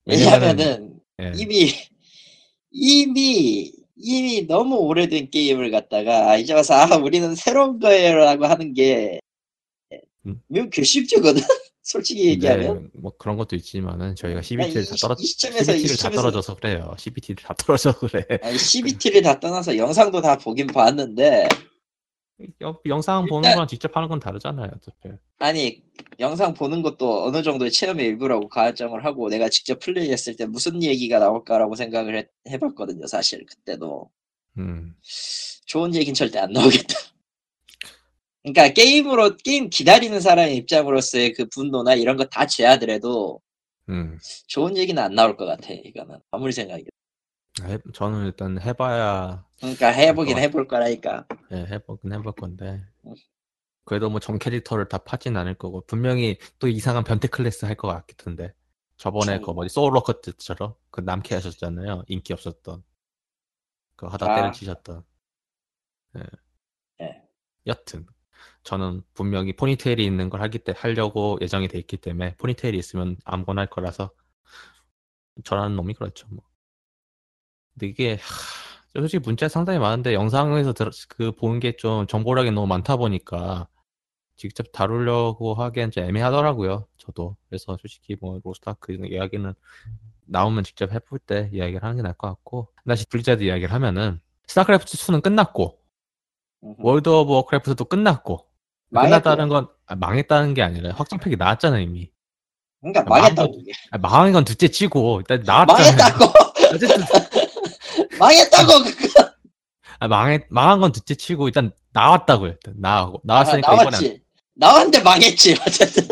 왜냐면은 예, 이미 이미 이미 너무 오래된 게임을 갖다가 아, 이제 와서 아 우리는 새로운 거예요라고 하는 게 음. 매우 괘씸죄거든 솔직히 얘기하면 근데 뭐 그런 것도 있지만은 저희가 음, CBT를 다 이- 떨어, 이 시점에서- 이 CBT를 다 시점에서- 떨어져서 그래요. CBT를 다 떨어져서 그래. 아니, CBT를 다 떠나서 영상도 다 보긴 봤는데 영- 영상 보는 일단- 거랑 직접 하는 건 다르잖아요. 어차피. 아니 영상 보는 것도 어느 정도의 체험의 일부라고 가정을 하고 내가 직접 플레이했을 때 무슨 얘기가 나올까라고 생각을 해, 해봤거든요 사실 그때도 음. 좋은 얘기는 절대 안 나오겠다. 그러니까 게임으로 게임 기다리는 사람의 입장으로서의 그 분노나 이런 거 다 제하더라도 음. 좋은 얘기는 안 나올 것 같아. 이거는 아무리 생각해도. 해- 저는 일단 해봐야 그러니까 해보긴 어. 해볼 거라니까. 예, 해보긴 해볼 건데. 음. 그래도 뭐 전 캐릭터를 다 파진 않을 거고 분명히 또 이상한 변태 클래스 할 것 같던데. 저번에 참. 그 뭐지 소울워커트처럼 그 남캐 하셨잖아요. 인기 없었던. 그 하다 아. 때려치셨던. 예. 예. 여튼 저는 분명히 포니테일이 있는 걸 하기 때 하려고 예정이 돼 있기 때문에 포니테일이 있으면 아무거나 할 거라서 저라는 놈이 그렇죠. 뭐. 근데 이게 하, 솔직히 문자 상당히 많은데 영상에서 들, 그 보는 게 좀 정보량이 너무 많다 보니까 직접 다루려고 하기엔 좀 애매하더라고요. 저도 그래서 솔직히 뭐 로스타크 이야기는 나오면 직접 해볼 때 이야기를 하는 게 나을 것 같고 다시 블리자드 이야기를 하면은 스타크래프트 2는 끝났고. 월드 오브 워크래프트도 끝났고 망했고요. 끝났다는 건 아, 망했다는 게 아니라 확장팩이 나왔잖아요 이미 그러니까 아, 망했다고. 망한 아, 망한 건 둘째 치고 일단 나왔잖아요 망했다고. 어쨌든 망했다고. 아, 망했 망한 건 둘째 치고 일단 나왔다고요 일단 나하고 아, 나왔으니까 이번에 나왔지. 나왔는데 망했지. 어쨌든.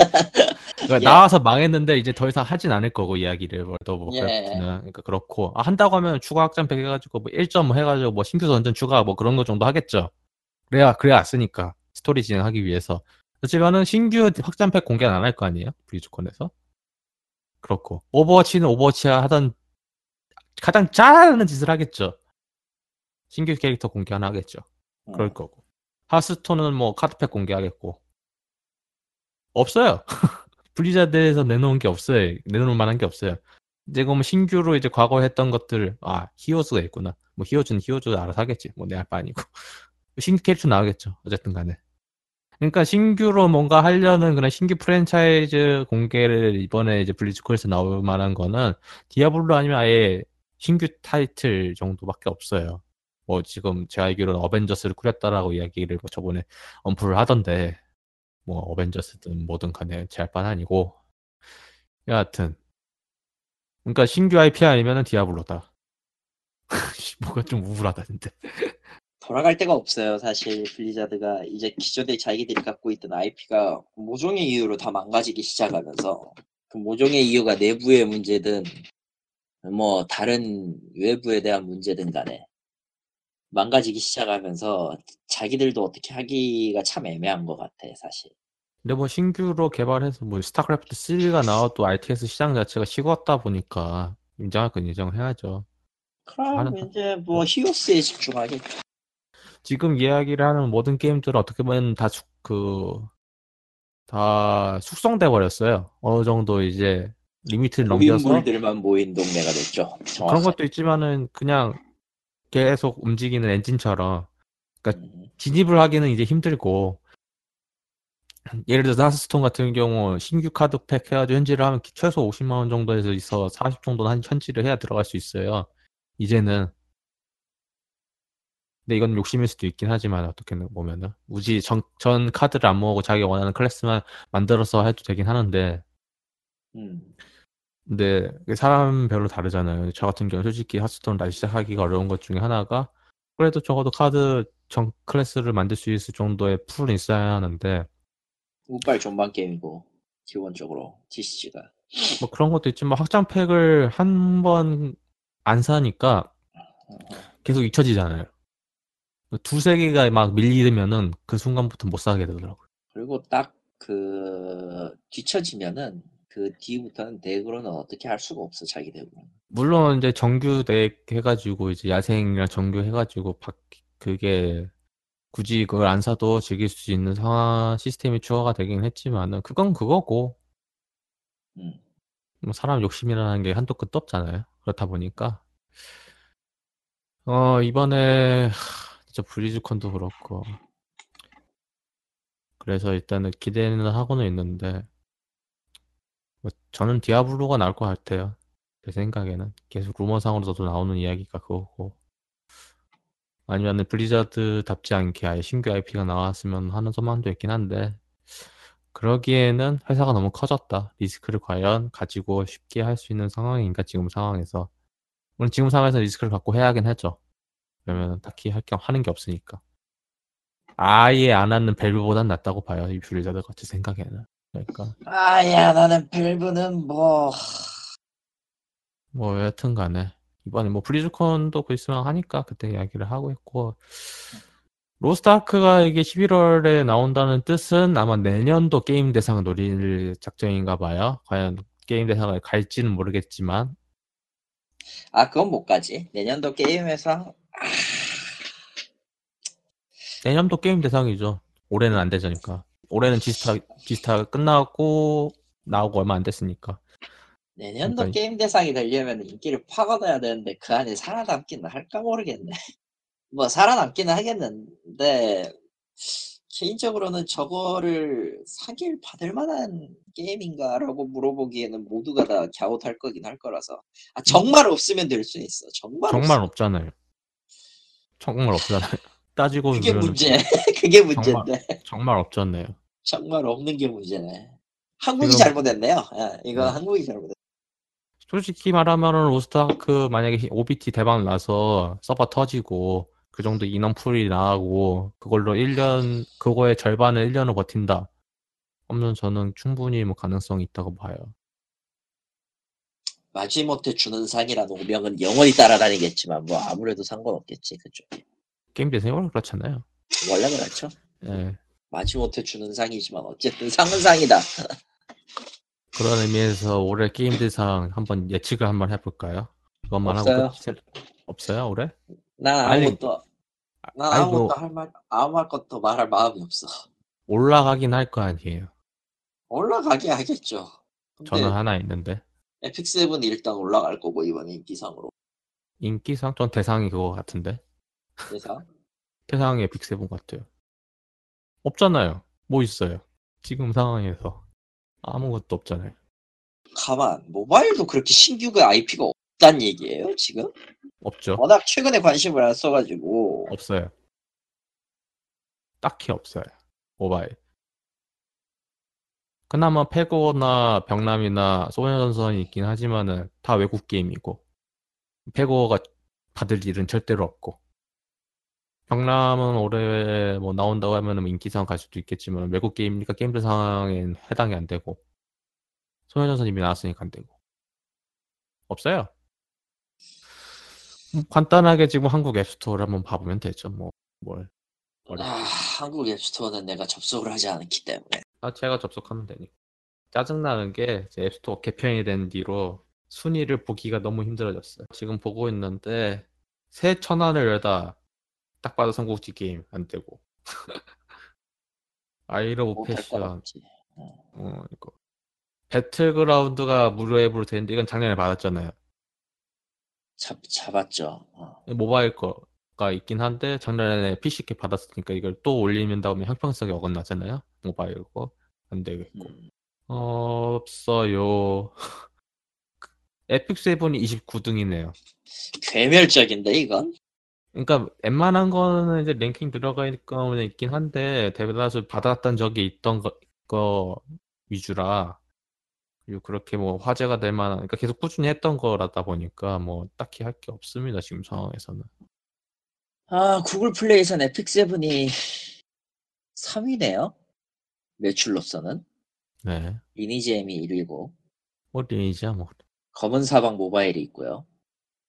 그러니까 예. 나와서 망했는데 이제 더 이상 하진 않을 거고 이야기를 월드 오브 예. 워크래프트는 그러니까 그렇고 아, 한다고 하면 추가 확장팩 해가지고 뭐 1점 해가지고 뭐 신규 던전 추가 뭐 그런 거 정도 하겠죠 그래야 그래야 왔으니까 스토리 진행하기 위해서 그렇지만은 신규 확장팩 공개는 안 할 거 아니에요 브리즈콘에서 그렇고 오버워치는 오버워치 하던 가장 잘하는 짓을 하겠죠 신규 캐릭터 공개 하나 하겠죠 그럴 거고 하스톤은 뭐 카드팩 공개하겠고 없어요. 블리자드에서 내놓은 게 없어요. 내놓을 만한 게 없어요. 이제 그럼 신규로 이제 과거에 했던 것들 아 히오스가 있구나. 뭐 히오스는 히오스 알아서 하겠지. 뭐 내 할 바 아니고 신규 캐릭터 나오겠죠. 어쨌든 간에. 그러니까 신규로 뭔가 하려는 그런 신규 프랜차이즈 공개를 이번에 이제 블리즈콘에서 나올 만한 거는 디아블로 아니면 아예 신규 타이틀 정도밖에 없어요. 뭐 지금 제가 알기로는 어벤져스를 꾸렸다라고 이야기를 뭐 저번에 언플을 하던데 뭐 어벤져스든 뭐든 간에 제 할 바는 아니고 여하튼 그러니까 신규 IP 아니면은 디아블로다. 뭐가 좀 우울하다 근데. 돌아갈 데가 없어요. 사실 블리자드가 이제 기존에 자기들이 갖고 있던 IP가 모종의 이유로 다 망가지기 시작하면서 그 모종의 이유가 내부의 문제든 뭐 다른 외부에 대한 문제든 간에 망가지기 시작하면서 자기들도 어떻게 하기가 참 애매한 것 같아 사실. 근데 뭐 신규로 개발해서 뭐 스타크래프트 3가 나와도 RTS 시장 자체가 식었다 보니까 인정할 건 인정해야죠. 그럼 하는- 이제 뭐 히오스에 집중하겠죠. 지금 이야기를 하는 모든 게임들은 어떻게 보면 다 그, 다 숙성돼 버렸어요. 어느 정도 이제 리미트를 넘겨서 고인물들만 모인 동네가 됐죠. 그런 정확하게. 것도 있지만은 그냥 계속 움직이는 엔진처럼 음, 진입을 하기는 이제 힘들고 예를 들어서 하스스톤 같은 경우 신규 카드 팩 해가지고 현질을 하면 최소 50만 원 정도에서 있어 40 정도는 한 현질을 해야 들어갈 수 있어요. 이제는 근데 이건 욕심일 수도 있긴 하지만 어떻게 보면은 굳이 전, 전 카드를 안 모으고 자기 원하는 클래스만 만들어서 해도 되긴 하는데 음. 근데 사람별로 다르잖아요. 저 같은 경우 솔직히 하스스톤 다시 시작하기가 어려운 것 중에 하나가 그래도 적어도 카드 전 클래스를 만들 수 있을 정도의 풀은 있어야 하는데 운빨 존망 게임이고 기본적으로 TCG가. 뭐 그런 것도 있지만 확장팩을 한 번 안 사니까 계속 잊혀지잖아요. 두세 개가 막 밀리면은 그 순간부터 못 사게 되더라고요. 그리고 딱 그 뒤처지면은 그 뒤부터는 덱으로는 어떻게 할 수가 없어 자기 덱으로는. 물론 이제 정규 덱 해가지고 이제 야생이랑 정규 해가지고 바, 그게 굳이 그걸 안 사도 즐길 수 있는 상황 시스템이 추가가 되긴 했지만은 그건 그거고 음. 뭐 사람 욕심이라는 게 한도 끝도 없잖아요. 그렇다 보니까 어 이번에 하, 진짜 브리즈컨도 그렇고 그래서 일단은 기대는 하고는 있는데 뭐 저는 디아블로가 나올 것 같아요. 제 생각에는 계속 루머상으로도 나오는 이야기가 그거고 아니면은 블리자드답지 않게 아예 신규 IP가 나왔으면 하는 소망도 있긴 한데 그러기에는 회사가 너무 커졌다. 리스크를 과연 가지고 쉽게 할 수 있는 상황인가 지금 상황에서 물론 지금 상황에서 리스크를 갖고 해야 하긴 하죠. 그러면 딱히 할 겸 하는 게 없으니까 아예 안 하는 밸브보단 낫다고 봐요. 이 블리자드가 제 생각에는 그러니까 아야 나는 밸브는 뭐 뭐 여튼 간에 이번에 뭐그 있으면 하니까 그때 이야기를 하고 있고 로스트아크가 이게 11월에 나온다는 뜻은 아마 내년도 게임 대상을 노릴 작정인가 봐요. 과연 게임 대상을 갈지는 모르겠지만 아 그건 못 가지. 내년도 게임에서 내년도 게임 대상이죠. 올해는 안 되자니까. 올해는 지스타 지스타 끝나고 나오고 얼마 안 됐으니까. 내년도 그러니까 게임 대상이 되려면 인기를 파고들어야 되는데 그 안에 살아남기는 할까 모르겠네. 뭐 살아남기는 하겠는데 개인적으로는 저거를 사기를 받을 만한 게임인가라고 물어보기에는 모두가 다 갸웃할 거긴 할 거라서 아 정말 없으면 될 수 있어. 정말 정말. 없잖아요. 정말 없잖아요. 따지고 그게 보면은 문제. 그게 문제인데 정말 없잖아요. 정말 없는 게 문제네. 한국이 지금- 잘못했네요. 예, 이거 네. 한국이 잘못했. 솔직히 말하면은 로스트아크 만약에 OBT 대박 나서 서버 터지고 그 정도 인원풀이 나가고 그걸로 1년 그거의 절반을 1년을 버틴다. 그러면 저는 충분히 뭐 가능성이 있다고 봐요. 마지못해 주는 상이라는 오명은 영원히 따라다니겠지만 뭐 아무래도 상관없겠지 그쪽. 게임 원래 그렇잖아요. 원래 그렇죠. 예. 마지못해 주는 상이지만 어쨌든 상은 상이다. 그런 의미에서 올해 게임 대상 한번 예측을 한번 해볼까요? 그것만 없어요. 하고 끝이 없어요 올해? 난 아무것도 난 아니, 아무것도 뭐- 할말 아무 할 것도 말할 마음이 없어. 올라가긴 할 거 아니에요. 올라가게 하겠죠. 저는 하나 있는데 에픽 세븐 일단 올라갈 거고 이번 인기상으로 인기상 전 대상이 그거 같은데 대상. 대상이 에픽세븐 같아요. 없잖아요. 뭐 있어요? 지금 상황에서 아무것도 없잖아요. 가만 모바일도 그렇게 신규가 IP가 없단 얘기예요 지금? 없죠. 워낙 최근에 관심을 안 써가지고 없어요. 딱히 없어요. 모바일. 그나마 페고나 병남이나 소녀전선이 있긴 하지만은 다 외국 게임이고 페고가 받을 일은 절대로 없고 병남은 올해 뭐 나온다고 하면은 뭐 인기상 갈 수도 있겠지만 외국 게임이니까 게임들 상황엔 해당이 안 되고 소녀전선 이미 나왔으니까 안 되고 없어요. 뭐 간단하게 지금 한국 앱스토어를 한번 봐보면 되죠. 뭐 뭘. 아, 한국 앱스토어는 내가 접속을 하지 않기 때문에 아, 제가 접속하면 되니까. 짜증나는 게 이제 앱스토어 개편이 된 뒤로 순위를 보기가 너무 힘들어졌어요. 지금 보고 있는데 새 천안을 열다 딱 봐도 삼국지 게임 안 되고 아이러 건 오페션 없지. 어 이거 배틀그라운드가 무료 앱으로 되는데 이건 작년에 받았잖아요. 잡 잡았죠. 어. 모바일 거가 있긴 한데 작년에 PC캡 받았으니까 이걸 또 올리면 다음에 형평성이 어긋나잖아요. 모바일 거 안 되겠고. 음. 없어요. 에픽 세븐이 29등이네요. 괴멸적인데 이건 그러니까 웬만한 거는 이제 랭킹 들어가 있긴 한데 대다수 받았던 적이 있던 거, 거 위주라 그리고 그렇게 뭐 화제가 될 만한 그러니까 계속 꾸준히 했던 거라다 보니까 뭐 딱히 할 게 없습니다 지금 상황에서는 아 구글 플레이에선 에픽 세븐이 3위네요. 매출로서는 네 리니지엠이 1위고 어린이지야 뭐 검은 사방 모바일이 있고요.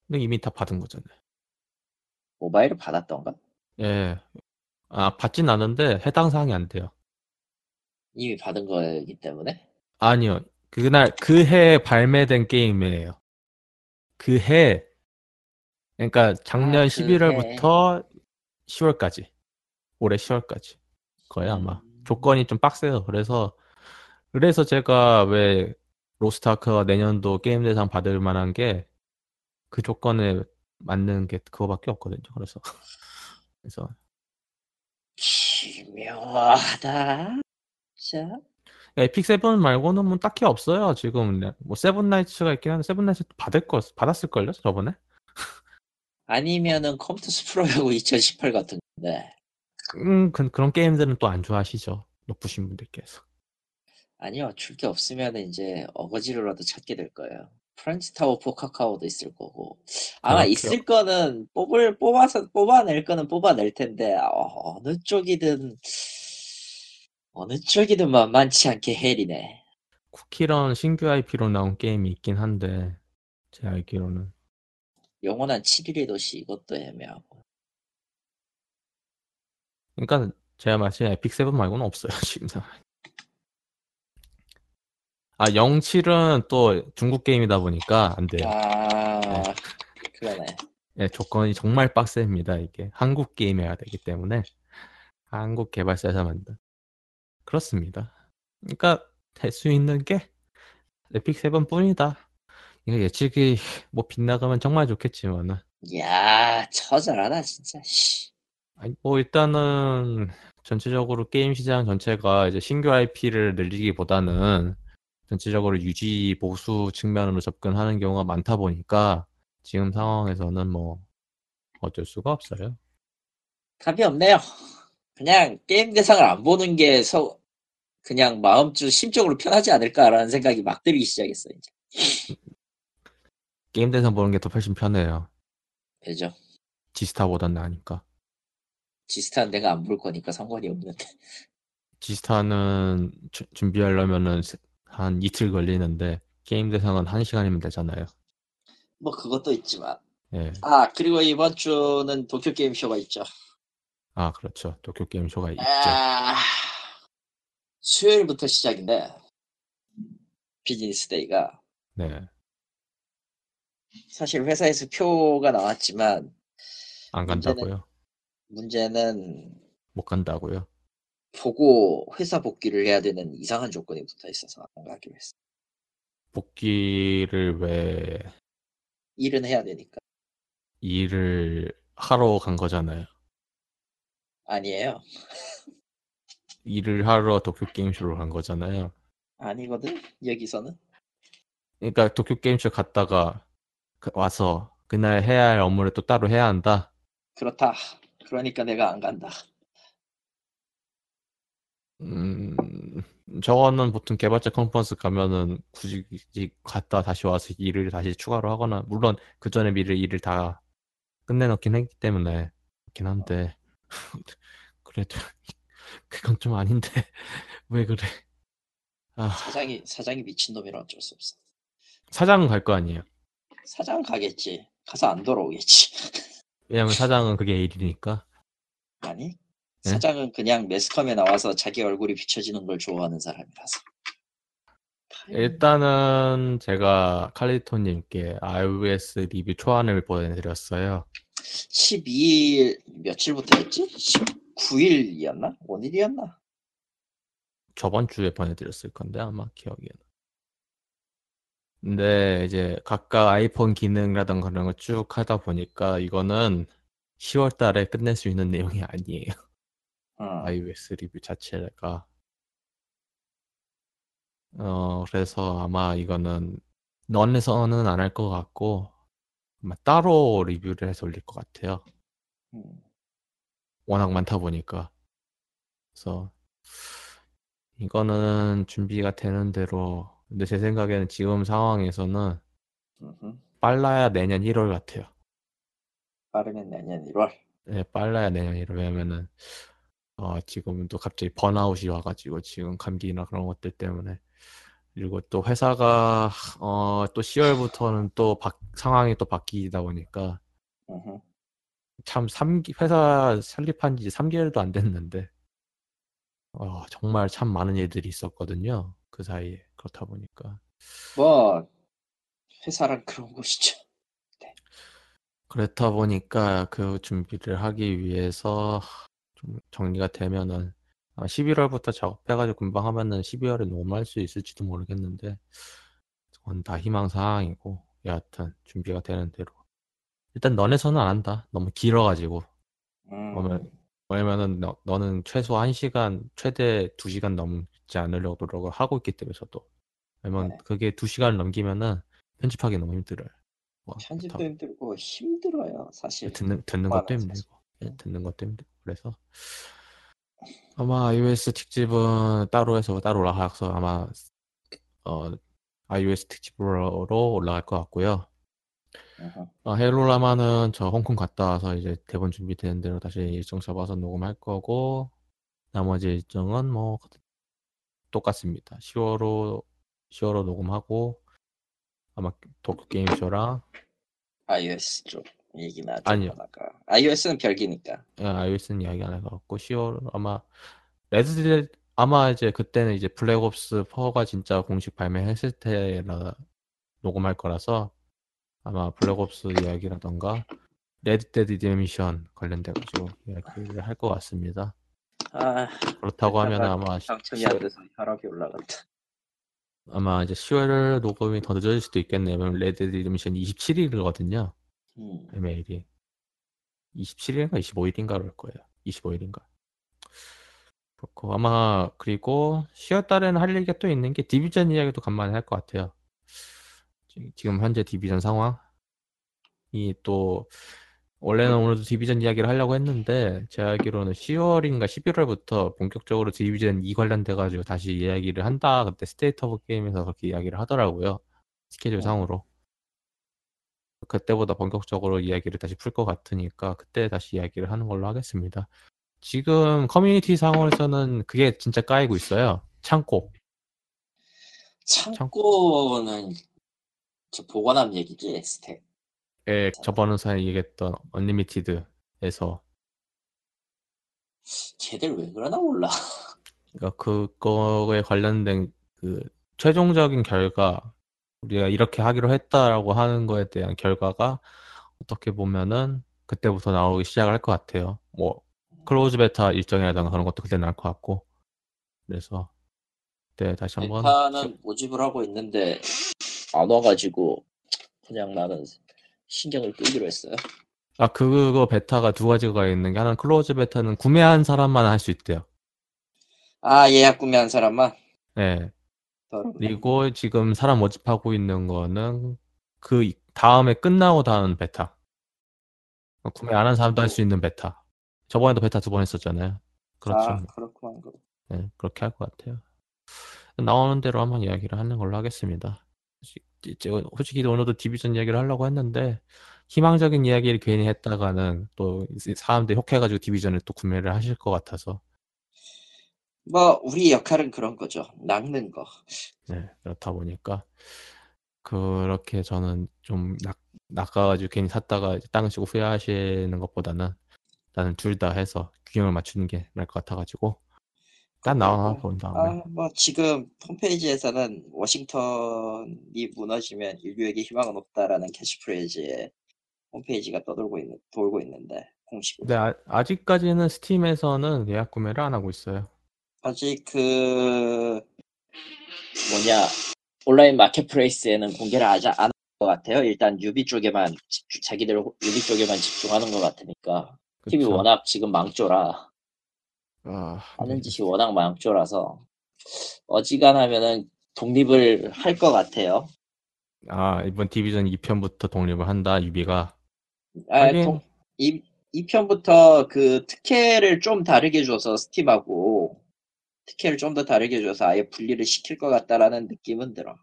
근데 이미 다 받은 거잖아요 모바일을 받았던가? 예. 아 받진 않은데 해당 사항이 안 돼요 이미 받은 거이기 때문에 아니요. 그날 그해 발매된 게임이에요. 그 해. 그러니까 작년 아, 그 11월부터 10월까지. 올해 10월까지. 거의 아마. 음. 조건이 좀 빡세요. 그래서 그래서 제가 왜 로스트아크가 내년도 게임 대상 받을 만한 게 그 조건에 맞는 게 그거밖에 없거든요. 그래서 그래서 기묘하다. 자, 에픽 세븐 말고는 뭐 딱히 없어요. 지금 뭐 세븐 나이츠가 있긴 한데 세븐 나이츠 받을 거 받았을 걸요 저번에? 아니면은 컴투스 프로야구 2018 같은 건데 음, 그, 그런 게임들은 또 안 좋아하시죠. 높으신 분들께서. 아니요 줄 게 없으면 이제 어거지로라도 찾게 될 거예요. 프렌즈 타워 포 카카오도 있을 거고 아마 그렇게요. 있을 거는 뽑을 뽑아서 뽑아낼 거는 뽑아낼 텐데 어, 어느 쪽이든 어느 쪽이든 만만치 않게 hell이네. 쿠키런 신규 IP로 나온 게임이 있긴 한데, 제 알기로는. 영원한 7일의 도시 이것도 애매하고 그러니까 제가 말씀드린 에픽 세븐 말고는 없어요, 지금 상황. 아, 07은 또 중국 게임이다 보니까 안 돼요. 아 그러네. 예, 조건이 정말 빡셉니다, 이게. 한국 게임이어야 되기 때문에. 한국 개발사에서 만든. 그렇습니다. 그러니까 될 수 있는 게 에픽 세븐 뿐이다. 이거 예측이 뭐 빗나가면 정말 좋겠지만은 야 처절하다 진짜. 씨. 아니 뭐 일단은 전체적으로 게임 시장 전체가 이제 신규 IP를 늘리기보다는 전체적으로 유지 보수 측면으로 접근하는 경우가 많다 보니까 지금 상황에서는 뭐 어쩔 수가 없어요. 답이 없네요. 그냥 게임 대상을 안 보는 게 서, 그냥 마음 좀 심적으로 편하지 않을까라는 생각이 막 들기 시작했어요. 이제. 게임 대상 보는 게 더 훨씬 편해요. 그죠? 지스타보단 나으니까. 지스타는 내가 안볼 거니까 상관이 없는데. 지스타는 주- 준비하려면은 세- 한 이틀 걸리는데 게임 대상은 한 시간이면 되잖아요. 뭐 그것도 있지만. 예. 아 그리고 이번 주는 도쿄 게임 쇼가 있죠. 아 그렇죠. 도쿄 게임 쇼가 있죠. 아, 수요일부터 시작인데 business day가 네. 사실 회사에서 표가 나왔지만 안 간다고요? 문제는 못 간다고요? 보고 회사 복귀를 해야 되는 이상한 조건이 붙어 있어서 안 가기로 했어. 복귀를 왜 일은 해야 되니까. 일을 하러 간 거잖아요. 아니에요. 일을 하러 도쿄 게임쇼로 간 거잖아요. 아니거든. 여기서는. 그러니까 도쿄 게임쇼 갔다가 그- 와서 그날 해야 할 업무를 또 따로 해야 한다. 그렇다. 그러니까 내가 안 간다. 음, 저거는 보통 개발자 컨퍼런스 가면은 굳이 갔다 다시 와서 일을 다시 추가로 하거나, 물론 그 전에 미리 일을 다 끝내놓긴 했기 때문에, 그렇긴 한데, 그래도, 그건 좀 아닌데, 왜 그래. 아, 사장이 사장이 미친 놈이라 어쩔 수 없어. 사장은 갈 거 아니에요. 사장 가겠지. 가서 안 돌아오겠지. 왜냐면 사장은 그게 일이니까. 아니? 네? 사장은 그냥 매스컴에 나와서 자기 얼굴이 비춰지는 걸 좋아하는 사람이라서. 일단은 제가 칼리토님께 iOS 리뷰 초안을 보내드렸어요. 12일 며칠부터였지? 19일이었나? 오늘이었나? 저번 주에 보내드렸을 건데 아마 기억에는. 근데 이제 각각 아이폰 기능이라던가 그런 걸쭉 하다 보니까 이거는 10월 달에 끝낼 수 있는 내용이 아니에요. 어. iOS 리뷰 자체가. 어, 그래서 아마 이거는 넌에서는 안 할 것 같고 아마 따로 리뷰를 해서 올릴 것 같아요. 음. 워낙 많다 보니까. 그래서 이거는 준비가 되는 대로 근데 제 생각에는 지금 상황에서는 음흠. 빨라야 내년 1월 같아요. 빠르면 내년 1월. 네, 빨라야 내년 1월 왜냐면은 어, 지금 또 갑자기 번아웃이 와가지고 지금 감기나 그런 것들 때문에 그리고 또 회사가 어, 또 10월부터는 또 바- 상황이 또 바뀌다 보니까 음흠. 참 3기 회사 설립한 지 3개월도 안 됐는데 어, 정말 참 많은 일들이 있었거든요. 그 사이에 그렇다 보니까 뭐 회사란 그런 곳이죠. 그렇다 보니까 그 준비를 하기 위해서 좀 정리가 되면은 아마 11월부터 작업해가지고 금방 하면은 12월에 녹음할 수 있을지도 모르겠는데 그건 다 희망 사항이고 여하튼 준비가 되는 대로 일단 너네서는 안 한다. 너무 길어가지고 음. 그러면 왜냐면은 너, 너는 최소 1시간 최대 2시간 넘지 않으려고 노력을 하고 있기 때문에 저도 왜냐면 네. 그게 2시간을 넘기면은 편집하기 너무 힘들어요. 뭐, 편집도 더- 힘들고 힘들어요 사실. 듣는 듣는 것도. 힘들고 예, 음. 듣는 것도 힘들고 그래서 아마 iOS 특집은 따로 해서 따로 올라가서 아마 어 iOS 특집으로 올라갈 것 같고요. 어, 헬로라마는 저 홍콩 갔다 와서 이제 대본 준비되는 대로 다시 일정 잡아서 녹음할 거고 나머지 일정은 뭐 똑같습니다. 10월로 10월로 녹음하고 아마 도쿄 게임 쇼랑 iOS 쪽 얘기나 좀 아니요. 하다가 iOS는 별개니까. 예, iOS는 이야기 안 해갖고 10월 아마 레드딜 아마 이제 그때는 이제 블랙옵스 4가 진짜 공식 발매했을 때라 녹음할 거라서 아마 블랙옵스 이야기라던가 레드데드 리뎀션 관련돼가지고 이야기를 할 것 같습니다. 아 그렇다고 하면 아마 당첨이 10월 안 돼서 혈압이 올라간다. 아마 이제 10월 녹음이 더 늦어질 수도 있겠네요. 왜냐면 레드 리뎀션 27일이거든요. 음. 발매일이 27일인가 25일인가 그럴 거예요. 25일인가. 그렇고 아마 그리고 10월 달에는 할 얘기가 또 있는 게 디비전 이야기도 간만에 할 것 같아요. 지- 지금 현재 디비전 상황이 또 원래는 오늘도 디비전 이야기를 하려고 했는데 제가 알기로는 10월인가 11월부터 본격적으로 디비전 2 관련돼 가지고 다시 이야기를 한다. 그때 스테이트 오브 게임에서 그렇게 이야기를 하더라고요. 스케줄 상으로. 그때보다 본격적으로 이야기를 다시 풀 것 같으니까 그때 다시 이야기를 하는 걸로 하겠습니다. 지금 커뮤니티 상황에서는 그게 진짜 까이고 있어요. 창고. 창고는 저 보관함 얘기지 stack. 에 저번 사에 얘기했던 unlimited에서 걔들 왜 그러나 몰라. 그러니까 그거에 관련된 그 최종적인 결과 우리가 이렇게 하기로 했다라고 하는 거에 대한 결과가 어떻게 보면은 그때부터 나오기 시작을 할 것 같아요. 뭐 close 베타 일정이라든가 그런 것도 그때 나올 것 같고 그래서 그때 다시 한번 베타는 모집을 하고 있는데 안 와가지고 그냥 나는 신경을 끄기로 했어요. 아 그거 베타가 두 가지가 있는 게 하나는 close 베타는 구매한 사람만 할 수 있대요. 아 예약 구매한 사람만. 네. 그리고 지금 사람 모집하고 있는 거는 그 다음에 끝나고 다음 베타. 구매 안 한 사람도 할 수 있는 베타. 저번에도 베타 두 번 했었잖아요. 그렇죠. 아 그렇구만. 그. 네, 그렇게 할 것 같아요. 나오는 대로 한번 이야기를 하는 걸로 하겠습니다. 솔직히, 솔직히 오늘도 디비전 이야기를 하려고 했는데 희망적인 이야기를 괜히 했다가는 또 사람들이 혹해가지고 디비전을 또 구매를 하실 것 같아서 뭐 우리 역할은 그런 거죠. 낚는 거. 네, 그렇다 보니까 그렇게 저는 좀 낚, 낚아가지고 괜히 샀다가 땅을 치고 후회하시는 것보다는 나는 둘 다 해서 균형을 맞추는 게 나을 것 같아가지고 딱 나와 본 다음에 아 뭐 지금 홈페이지에서는 워싱턴이 무너지면 인류에게 희망은 없다라는 캐치프레이즈에 홈페이지가 떠돌고 있는 돌고 있는데 공식으로. 근데 아, 아직까지는 스팀에서는 예약 구매를 안 하고 있어요. 아직 그 뭐냐 온라인 marketplace에는 공개를 아직 안한 것 같아요. 일단 유비 쪽에만 집중, 자기들 유비 쪽에만 집중하는 것 같으니까 팀이? 워낙 지금 망조라 아, 하는 짓이 워낙 망조라서 어지간하면은 독립을 할 것 같아요. 아 이번 디비전 2편부터 독립을 한다 유비가 아, 하긴. 동, 이, 이 편부터 그 특혜를 좀 다르게 줘서 스팀하고 특혜를 좀 더 다르게 줘서 아예 분리를 시킬 것 같다라는 느낌은 들어.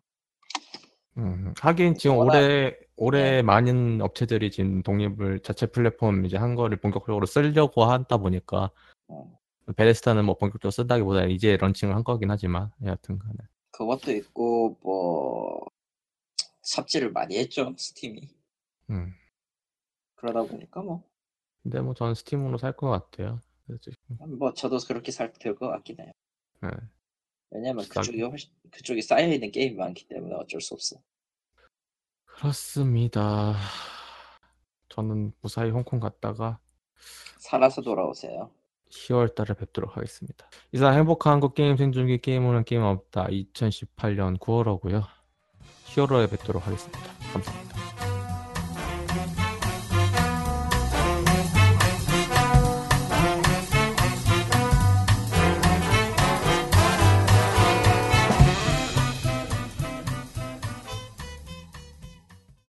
음, 하긴 지금 워낙- 올해 올해 많은 업체들이 지금 독립을 자체 플랫폼 이제 한 거를 본격적으로 쓰려고 하다 보니까 어. 베레스타는 뭐 본격적으로 쓴다기보다 이제 런칭을 한 거긴 하지만 여하튼 간에 그것도 있고 뭐 삽질을 많이 했죠 스팀이. 음. 그러다 보니까 뭐, 근데 뭐 저는 스팀으로 살 것 같아요. 뭐 저도 그렇게 살될것 같긴 해요. 네. 왜냐면 싸- 그쪽이 훨씬 그쪽에 쌓여 있는 게임이 많기 때문에 어쩔 수 없어. 그렇습니다. 저는 무사히 홍콩 갔다가 살아서 돌아오세요. 10월 달에 뵙도록 하겠습니다. 이상 행복한 한국 게임 생존기 게임오는 게임 없다 2018년 9월호고요. 10월호에 뵙도록 하겠습니다. 감사합니다.